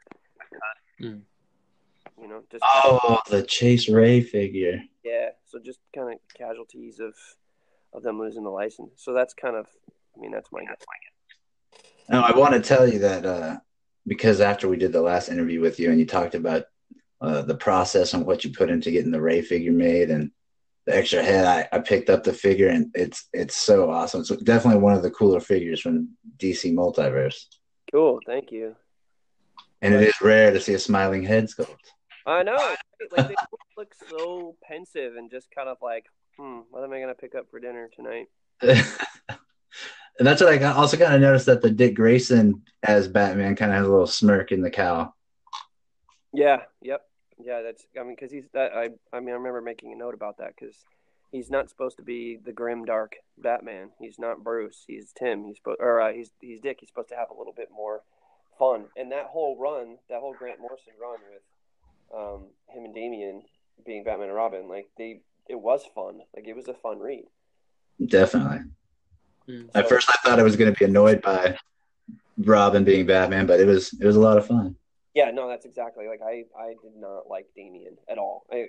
Hmm. You know, just Oh, the Chase Ray figure. yeah. So just kind of casualties of of them losing the license. So that's kind of, I mean, that's my guess. Now, I want to tell you that uh, because after we did the last interview with you and you talked about uh, the process and what you put into getting the Ray figure made and the extra head. I, I picked up the figure and it's it's so awesome. It's definitely one of the cooler figures from DC Multiverse. Cool, thank you. And it is rare to see a smiling head sculpt. I know. right? Like they look so pensive and just kind of like, hmm, what am I gonna pick up for dinner tonight? and that's what I got, also kind of noticed that the Dick Grayson as Batman kind of has a little smirk in the cowl. Yeah. Yep. Yeah. That's. I mean, because he's. That, I. I mean, I remember making a note about that because he's not supposed to be the grim, dark Batman. He's not Bruce. He's Tim. He's supposed. Or uh, he's he's Dick. He's supposed to have a little bit more fun. And that whole run, that whole Grant Morrison run with um, him and Damian being Batman and Robin, like they, it was fun. Like it was a fun read. Definitely. Mm. At first, I thought I was going to be annoyed by Robin being Batman, but it was it was a lot of fun. Yeah, no, that's exactly like I. I did not like Damian at all. I,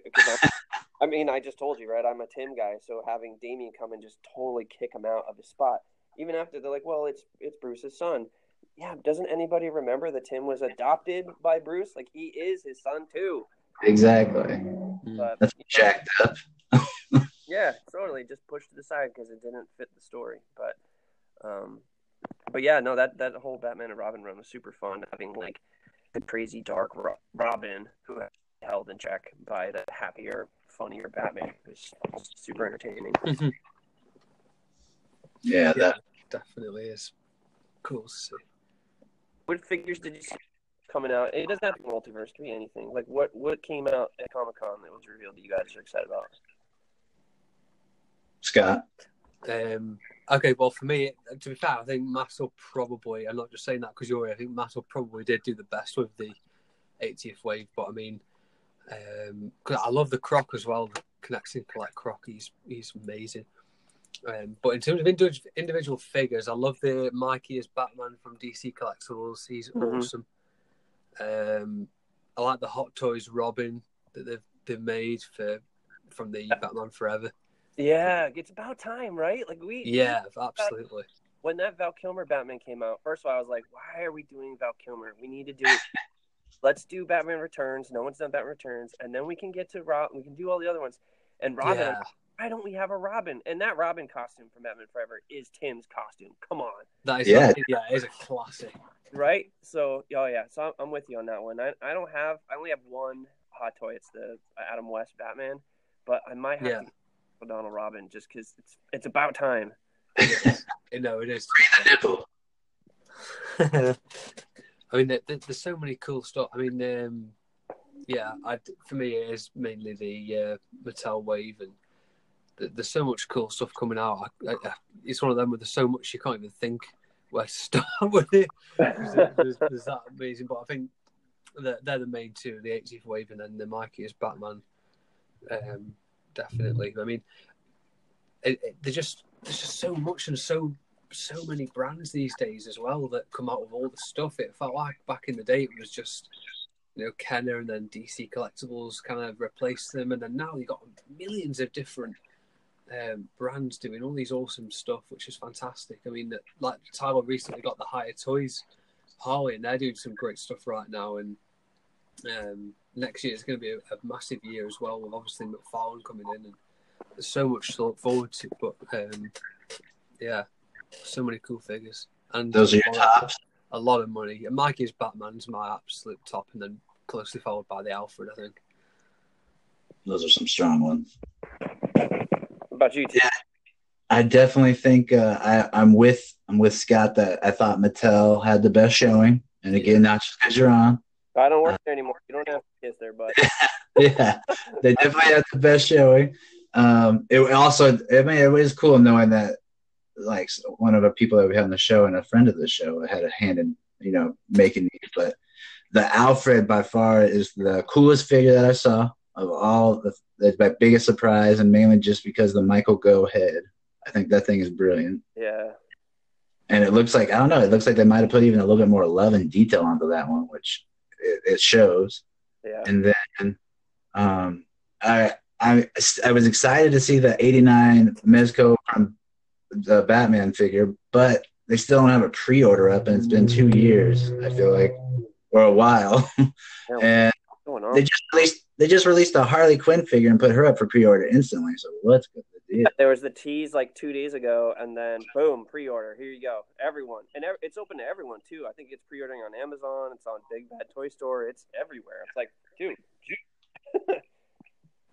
I mean, I just told you, right? I'm a Tim guy, so having Damian come and just totally kick him out of his spot, even after they're like, "Well, it's it's Bruce's son." Yeah, doesn't anybody remember that Tim was adopted by Bruce? Like he is his son too. Exactly. But That's jacked up. yeah, totally. Just pushed it aside because it didn't fit the story. But, um, but yeah, no, that that whole Batman and Robin run was super fun. Having like the crazy dark Robin who was held in check by the happier, funnier Batman was super entertaining. Yeah, Yeah, that definitely is cool to see. What figures did you see coming out? It doesn't have to be multiverse. It can be anything. Like what what came out at Comic Con that was revealed that you guys are excited about? Scott. Um, okay, well, for me, to be fair, I think Mattel probably, I'm not just saying that because you're here, I think Mattel probably did do the best with the 80th wave, but I mean, um 'cause I love the Croc as well, the Connecting Collect Croc, he's, he's amazing. Um, but in terms of individual, individual figures, I love the Mikey as Batman from DC Collectibles. He's Mhm. awesome. Um, I like the Hot Toys Robin that they've they've made for from the Batman Forever. Yeah, it's about time, right? Like we Yeah, absolutely. when that Val Kilmer Batman came out, first of all, I was like, why are we doing Val Kilmer? We need to do let's do Batman Returns. No one's done Batman Returns, and then we can get to Rob. We can do all the other ones. And Robin, Yeah, why don't we have a Robin? And that Robin costume from Batman Forever is Tim's costume. Come on, that is Yeah. yeah, it is a classic. right? So, oh yeah, so I'm, I'm with you on that one. I, I don't have, I only have one hot toy. It's the Adam West Batman, but I might have Yeah. to Donald Robin just because it's it's about time. You know, it is. The nipple. I mean, there, there- there's so many cool stuff. I mean, um, yeah, I, for me, it is mainly the uh, Mattel wave, and th- there's so much cool stuff coming out. I, I, it's one of them where there's so much you can't even think where to start with it. There's, there's, there's that amazing, but I think they're, they're the main two: the 80th wave and then the Mikey is Batman. Um, definitely. I mean, it, it, they're just there's just so much and so so many brands these days as well that come out with all the stuff. It felt like back in the day it was just you know Kenner and then DC Collectibles kind of replaced them, and then now you got millions of different um, brands doing all these awesome stuff, which is fantastic. I mean, like Tyler recently got the Hiya Toys Harley, and they're doing some great stuff right now. And um, next year is going to be a, a massive year as well, with obviously McFarlane coming in, and there's so much to look forward to. But um, yeah, so many cool figures, and Those are your tops. A lot of money. And Mikey's Batman's my absolute top, and then closely followed by the Alfred, I think. Those are some strong ones. What about you, Tim? Yeah. I definitely think uh, I, I'm with I'm with Scott that I thought Mattel had the best showing, and again, not just because you're on. I don't work there anymore. You don't have to kiss there, but yeah, they definitely had the best showing. Um, it also, I mean, it was cool knowing that, like, one of the people that we had on the show and a friend of the show had a hand in, you know, making these. But the Alfred by far is the coolest figure that I saw of all. The, that's my biggest surprise, and mainly just because the Michael Gough head. I think that thing is brilliant, yeah, and it looks like I don't know. It looks like they might have put even a little bit more love and detail onto that one, which it, it shows yeah. and then um, I, I I was excited to see the '89 Mezco from the Batman figure, but they still don't have a pre-order up, and it's been two years. I feel like, or a while, and? They just released they just released a Harley Quinn figure and put her up for pre-order instantly. So what's good the deal? There was the tease like two days ago, and then boom, pre-order. Here you go, everyone, and it's open to everyone too. I think it's pre-ordering on Amazon. It's on Big Bad Toy Store. It's everywhere. It's like, dude,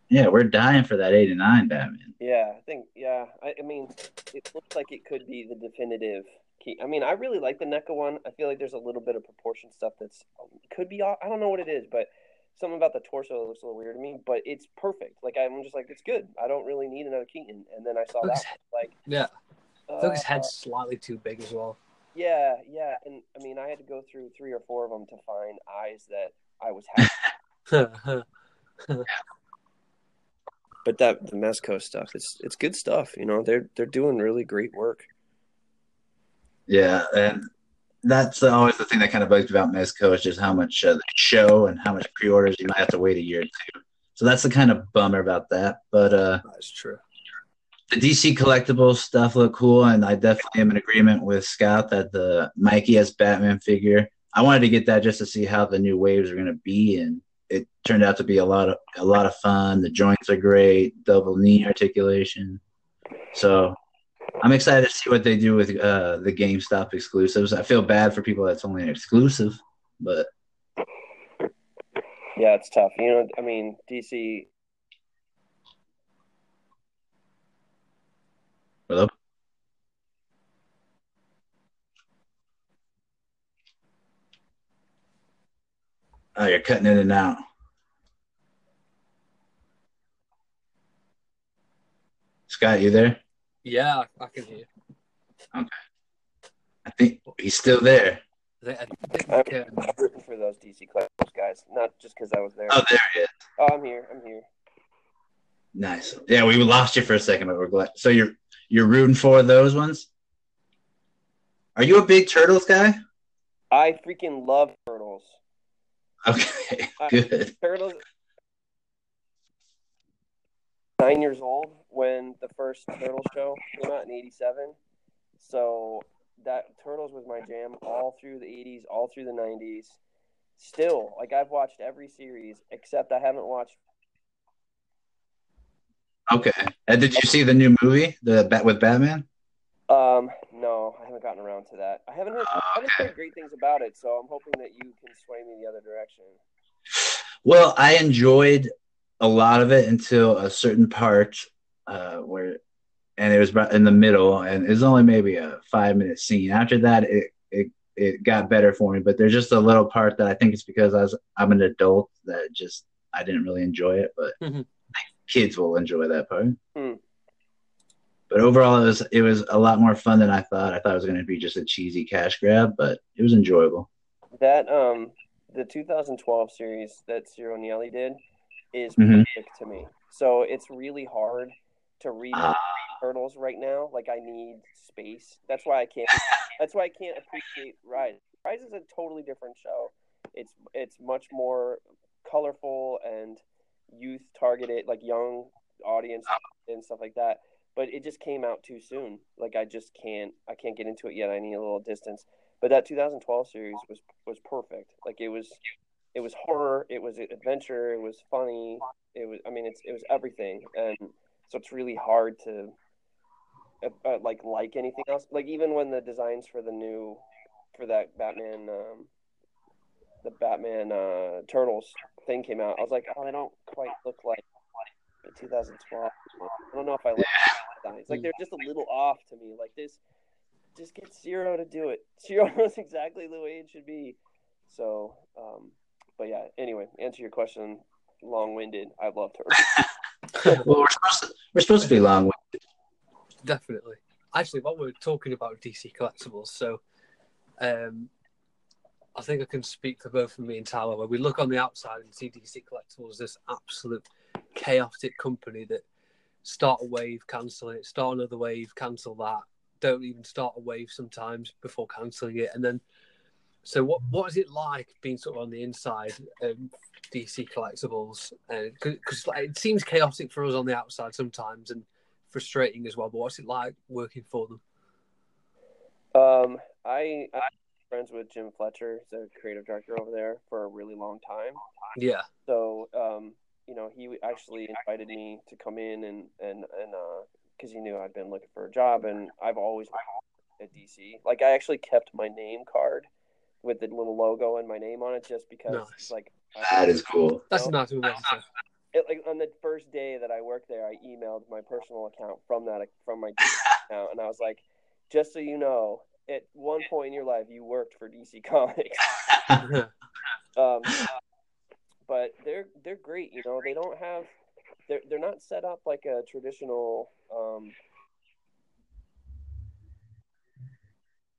Yeah, we're dying for that '89 Batman. yeah, I think, yeah. I, I mean, it looks like it could be the definitive key. I mean, I really like the NECA one. I feel like there's a little bit of proportion stuff that's could be. I don't know what it is, but something about the torso looks a little weird to me. But it's perfect. Like I'm just like, it's good. I don't really need another Keaton. And then I saw Looks- that, like, Yeah, I think his uh, head's slightly too big as well. Yeah, yeah, and I mean, I had to go through three or four of them to find eyes that I was happy. but that the Mezco stuff, it's it's good stuff. You know, they're they're doing really great work. Yeah, and that's always the thing that kind of bugs me about Mezco is just how much uh, they show and how much pre-orders you might have to wait a year or two. So that's the kind of bummer about that. But uh, That's true. the DC collectible stuff look cool, and I definitely am in agreement with Scott that the Mikey as Batman figure. I wanted to get that just to see how the new waves are going to be, and it turned out to be a lot of a lot of fun. The joints are great, double knee articulation. So I'm excited to see what they do with uh, the GameStop exclusives. I feel bad for people that's only an exclusive, but Yeah, it's tough. You know, I mean, DC. hello. Oh, you're cutting in and out. Scott, you there? Yeah, I can hear. Okay. I think he's still there. I think, I think, I'm uh, rooting for those DC collectibles guys, not just because I was there. Oh, there he is. Oh, I'm here. I'm here. Nice. Yeah, we lost you for a second, but we're glad. So you're you're rooting for those ones? Are you a big turtles guy? I freaking love turtles. Okay, good. Turtles. Nine years old when the first Turtles show came out in '87, so that Turtles was my jam all through the '80s, all through the '90s. Still, like I've watched every series except I haven't watched. Okay. And did you see the new movie, the Bat with Batman? Um, no, I haven't gotten around to that. I haven't heard, I haven't heard great things about it, so I'm hoping that you can sway me the other direction. Well, I enjoyed a lot of it until a certain part uh, where, and it was about in the middle, and it was only maybe a five minute scene. After that, it it it got better for me. But there's just a little part that I think it's because I was I'm an adult that just I didn't really enjoy it, but Mhm. kids will enjoy that part. Hmm. But overall, it was it was a lot more fun than I thought. I thought it was going to be just a cheesy cash grab, but it was enjoyable. That um, the 2012 series that Ciro Nieli did is Mhm. perfect to me. So it's really hard to read Ah. Turtles right now. Like I need space. That's why I can't. that's why I can't appreciate Rise. Rise is a totally different show. It's it's much more colorful and youth targeted, like young audience and stuff like that. But it just came out too soon. Like I just can't. I can't get into it yet. I need a little distance. But that 2012 series was was perfect. Like it was, it was horror. It was adventure. It was funny. It was. I mean, it's it was everything. And so it's really hard to, uh, uh, like like anything else. Like even when the designs for the new, for that Batman, um, the Batman uh, Turtles thing came out, I was like, oh, they don't quite look like 2012. I don't know if I like the designs. Like they're just a little off to me. Like this, just get Ciro to do it. Ciro knows exactly the way it should be. So, um, but yeah. Anyway, answer your question. Long-winded. I love Turtles. Well, we're supposed to, we're supposed to be long. definitely. Actually, while we're talking about DC collectibles, so um, I think I can speak for both of me and Tyler. Where we look on the outside and see DC collectibles, this absolute chaotic company that start a wave, cancel it, start another wave, cancel that, don't even start a wave sometimes before cancelling it, and then. So what what is it like being sort of on the inside of DC collectibles? Because like, it seems chaotic for us on the outside sometimes, and frustrating as well. But what's it like working for them? Um, I, I friends with Jim Fletcher, the creative director over there, for a really long time. Yeah. So, um, you know, he actually invited me to come in and and and because he knew I'd been looking for a job, and I've always at DC. Like, I actually kept my name card with the little logo and my name on it, just because, Nice. like, That is cool. That's No. nice. Nice. it, like on the first day that I worked there, I emailed my personal account from that from my account, and I was like, just so you know, at one point in your life, you worked for DC Comics. Um, but they're they're great. You know, they don't have they're they're not set up like a traditional. Um,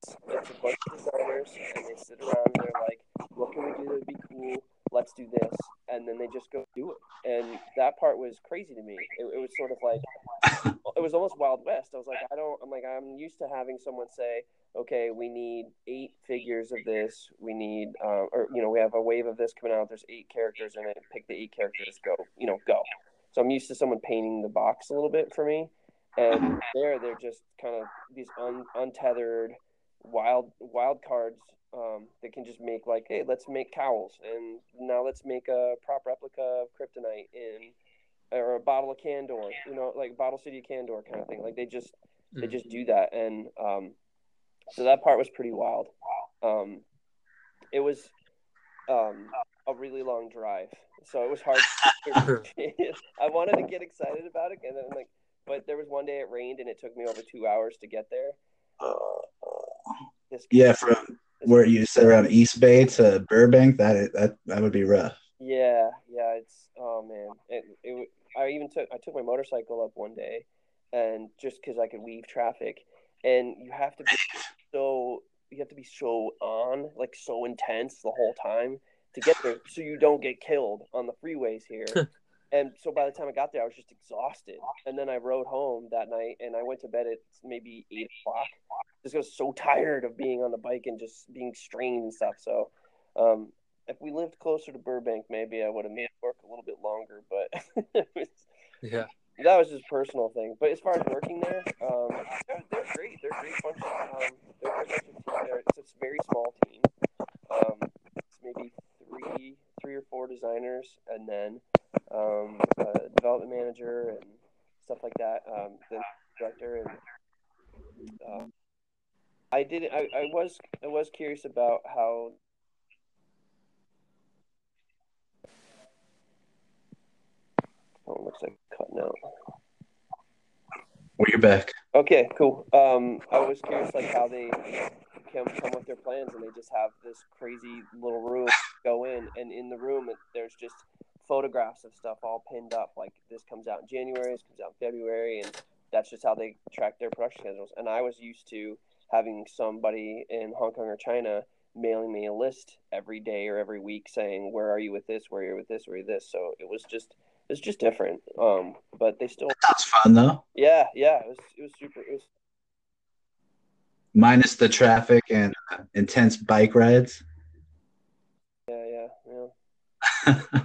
it's a bunch of designers, and they sit around and they're like, "What can we do that'd be cool? Let's do this," and then they just go do it. And that part was crazy to me. It, it was sort of like it was almost Wild West. I was like, I don't. I'm like, I'm used to having someone say, okay, we need eight figures of this. We need, uh, or you know, we have a wave of this coming out. There's eight characters in it. Pick the eight characters. Go, you know, go. So I'm used to someone painting the box a little bit for me, and there they're just kind of these un, untethered wild wild cards um, that can just make like, hey, let's make cowls, and now let's make a prop replica of Kryptonite in. Or a bottle of Kandor, you know, like Bottle City of Kandor kind of thing. Like they just they just do that, and um, so that part was pretty wild. Um, it was um, a really long drive, so it was hard. I wanted to get excited about it, and then like, but there was one day it rained, and it took me over two hours to get there. This- Yeah, from where you said around East Bay to Burbank, that that that would be rough. Yeah, yeah, it's oh man, it, it I even took I took my motorcycle up one day, and just because I could weave traffic, and you have to be so you have to be so on like so intense the whole time to get there, so you don't get killed on the freeways here. and so by the time I got there, I was just exhausted, and then I rode home that night, and I went to bed at maybe eight o'clock. Just was so tired of being on the bike and just being strained and stuff. So. Um, if we lived closer to Burbank, maybe I would have made it work a little bit longer. But was- Yeah. that was just a personal thing. But as far as working there, um, they're, they're great. They're a great bunch of. Um, they're a great bunch of team. They're, it's a very small team. Um, it's maybe three, three or four designers, and then um, a development manager and stuff like that. Um, the director and. Um, I did. I, I was. I was curious about how Oh, it looks like cutting out. Well, you're back. Okay, cool. Um, I was curious, like how they come come with their plans, and they just have this crazy little room go in, and in the room, it, there's just photographs of stuff all pinned up. Like this comes out in January, this comes out in February, and that's just how they track their production schedules. And I was used to having somebody in Hong Kong or China mailing me a list every day or every week saying where are you with this, where are you with this, where are you this. So it was just it's just different. Um, but they still, that's fun though. yeah, yeah, it was it was super. It was Minus the traffic and uh, intense bike rides. yeah, yeah, yeah.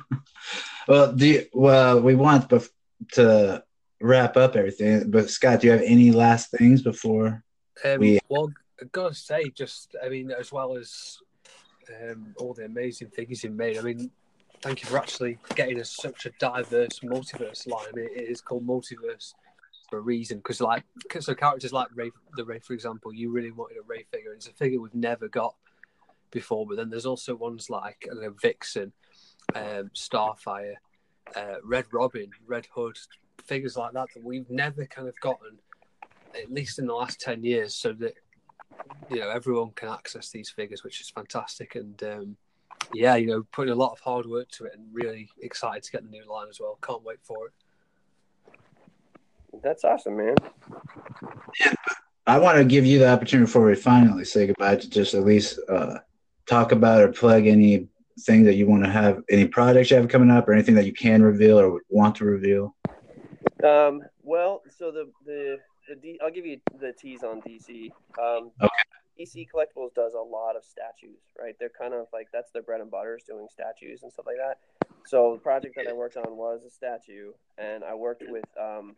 well, do you, well, we want bef- to wrap up everything, but Scott, do you have any last things before? Um, We- well, I gotta say, just I mean, as well as um, all the amazing things you've made. I mean, thank you for actually getting us such a diverse multiverse line. I mean, it is called multiverse for a reason because, like, so characters like Ray, the Ray, for example, you really wanted a Ray figure. It's a figure we've never got before. But then there's also ones like know, Vixen, um, Starfire, uh, Red Robin, Red Hood, figures like that that we've never kind of gotten, at least in the last ten years, so that you know everyone can access these figures, which is fantastic. And um, yeah, you know, putting a lot of hard work to it, and really excited to get the new line as well. Can't wait for it. That's awesome, man. I want to give you the opportunity before we finally say goodbye to just at least uh, talk about or plug any thing that you want to have, any projects you have coming up, or anything that you can reveal or want to reveal. Um, well, so the the the D, I'll give you the tease on DC. Um, Okay. DC Collectibles does a lot of statues, right? They're kind of like that's their bread and butter is doing statues and stuff like that. So the project that I worked on was a statue, and I worked with um,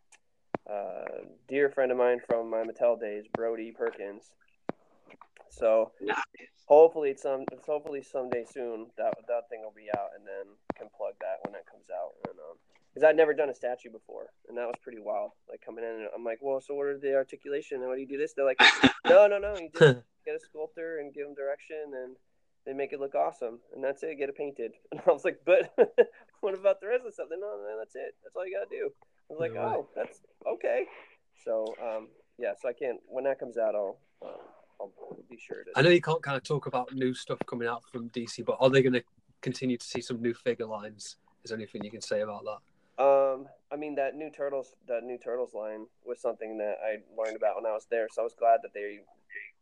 a dear friend of mine from my Mattel days, Brody Perkins, So hopefully it's some it's hopefully someday soon that that thing will be out and then can plug that when that comes out. And um because I'd never done a statue before and that was pretty wild like coming in and I'm like well so what are the articulation? And what do you do this? They're like no no no you just get a sculptor and give them direction and they make it look awesome and that's it get it painted. And I was like but what about the rest of the stuff? No no that's it. That's all you gotta do I was like No oh that's okay so um yeah so I can't when that comes out I'll um, I'll be sure to I know you can't kind of talk about new stuff coming out from DC, but are they going to continue to see some new figure lines? Is there anything you can say about that? Um, I mean that new turtles, that new turtles line was something that I learned about when I was there, so I was glad that they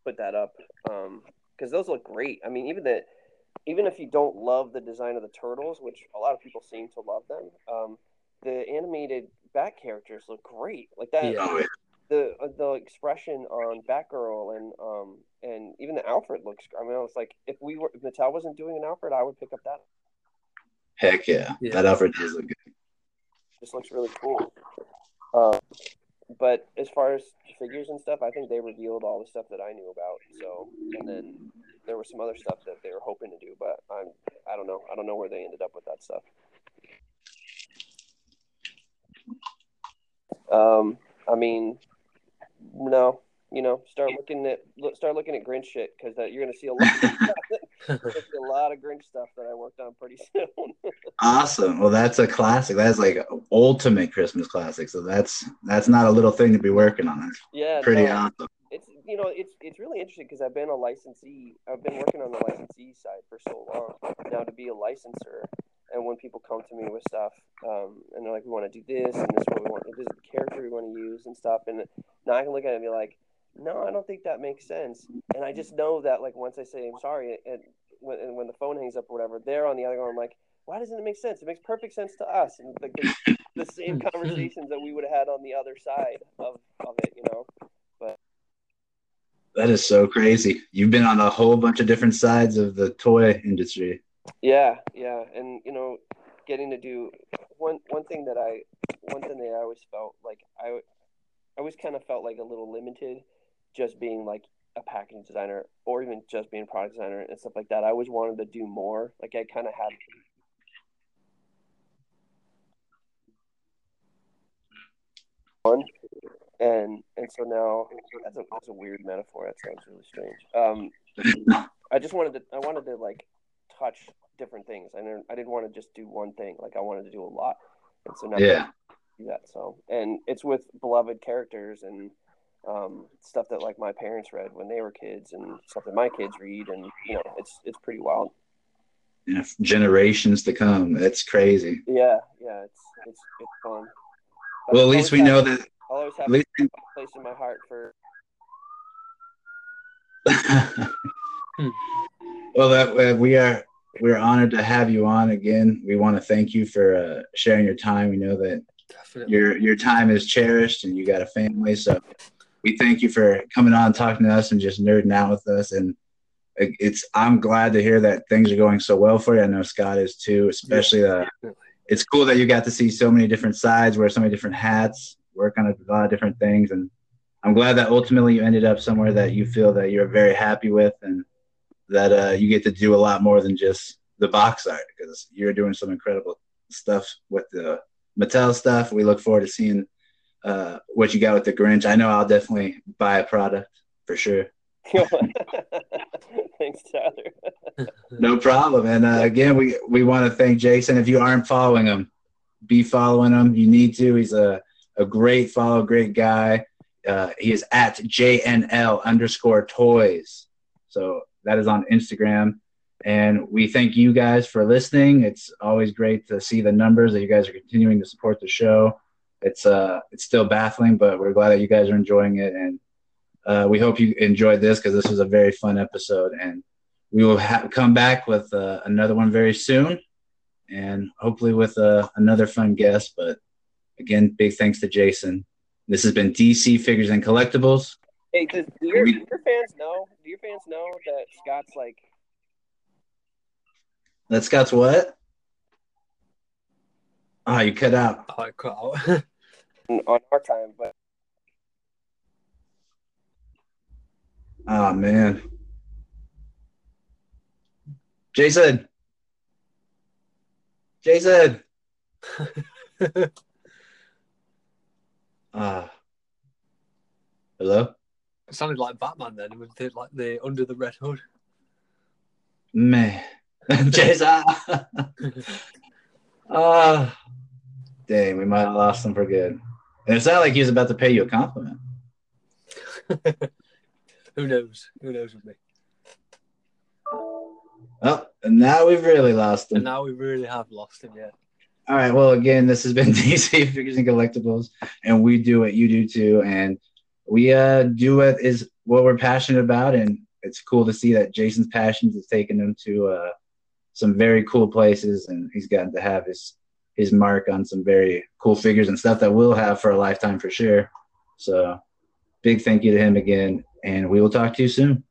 put that up. Um, because those look great. I mean, even the, even if you don't love the design of the turtles, which a lot of people seem to love them, um, the animated Bat characters look great. Like that, Yeah. Oh, the uh, the expression on Batgirl and um and even the Alfred looks. I mean, I was like, if we were if Mattel wasn't doing an Alfred, I would pick up that. Heck yeah. Yeah. That Alfred does look good. This looks really cool. Um, but as far as figures and stuff, I think they revealed all the stuff that I knew about. So, and then there was some other stuff that they were hoping to do, but I'm I don't know. I don't know where they ended up with that stuff. Um, I mean, no, you know, start looking at look, start looking at Grinch shit because you're gonna see a lot. See a lot of Grinch stuff that I worked on pretty soon. Awesome. Well, that's a classic. That's like ultimate Christmas classic. So that's that's not a little thing to be working on. That's yeah, pretty no, awesome. it's you know it's it's really interesting because I've been a licensee. I've been working on the licensee side for so long now to be a licenser. And when people come to me with stuff, um, and they're like, "We want to do this, and this is what we want. This is the character we want to use, and stuff," and now I can look at it and be like, "No, I don't think that makes sense." And I just know that like once I say I'm sorry, and when and when the phone hangs up or whatever, they're on the other end. I'm like, "Why doesn't it make sense? It makes perfect sense to us." And like the, the same conversations that we would have had on the other side of, of it, you know. But That is so crazy. You've been on a whole bunch of different sides of the toy industry. Yeah, yeah, and you know, getting to do one one thing that I one thing that I always felt like I I always kind of felt like a little limited, just being like a packaging designer or even just being a product designer and stuff like that. I always wanted to do more. Like I kind of had. One, and and so now that's a that's a weird metaphor. That sounds really strange. Um, I just wanted to I wanted to like touch different things. I didn't I didn't want to just do one thing. Like I wanted to do a lot, and so now Yeah. Do that. So and it's with beloved characters and um, stuff that like my parents read when they were kids and stuff that my kids read, and you know it's it's pretty wild. You know, generations to come. It's crazy. Yeah, yeah, it's it's it's fun. But Well, at least we always know that. I'll always have At least. a place in my heart for. well, that uh, we are we're honored to have you on again. We want to thank you for uh, sharing your time. We know that Definitely. your your time is cherished and you got a family so we thank you for coming on talking to us and just nerding out with us and it's i'm glad to hear that things are going so well for you i know scott is too especially uh, Definitely. it's cool that you got to see so many different sides wear so many different hats work on a lot of different things and i'm glad that ultimately you ended up somewhere that you feel that you're very happy with and that uh, you get to do a lot more than just the box art because you're doing some incredible stuff with the Mattel stuff. We look forward to seeing uh, what you got with the Grinch. I know I'll definitely buy a product for sure. Thanks, Tyler. No problem. And uh, again, we we want to thank Jason. If you aren't following him, be following him. You need to. He's a a great follow, great guy. Uh, he is at JNL underscore toys. So that is on Instagram. And we thank you guys for listening. It's always great to see the numbers that you guys are continuing to support the show. It's uh it's still baffling, but we're glad that you guys are enjoying it. And uh, we hope you enjoyed this because this was a very fun episode. And we will ha- come back with uh, another one very soon and hopefully with uh, another fun guest. But again, big thanks to Jason. This has been DC Figures and Collectibles. Hey, does, do your, do your fans know? Do your fans know that Scott's like? That Scott's what? Ah, you cut out. I cut out. on our time, but Oh man. Jason. Jason. Ah. hello. It sounded like Batman then, with the, like the under the red hood. Man. Jason. Ah. dang, we might have lost him for good. And it sounded like he was about to pay you a compliment. Who knows? Who knows with me? Oh, and now we've really lost him. And now we really have lost him. Yeah. All right. Well, again, this has been DC Figures and Collectibles, and we do what you do too, and we uh, do what is what we're passionate about, and it's cool to see that Jason's passions has taken him to uh, some very cool places, and he's gotten to have his his mark on some very cool figures and stuff that we'll have for a lifetime for sure. So, big thank you to him again, and we will talk to you soon.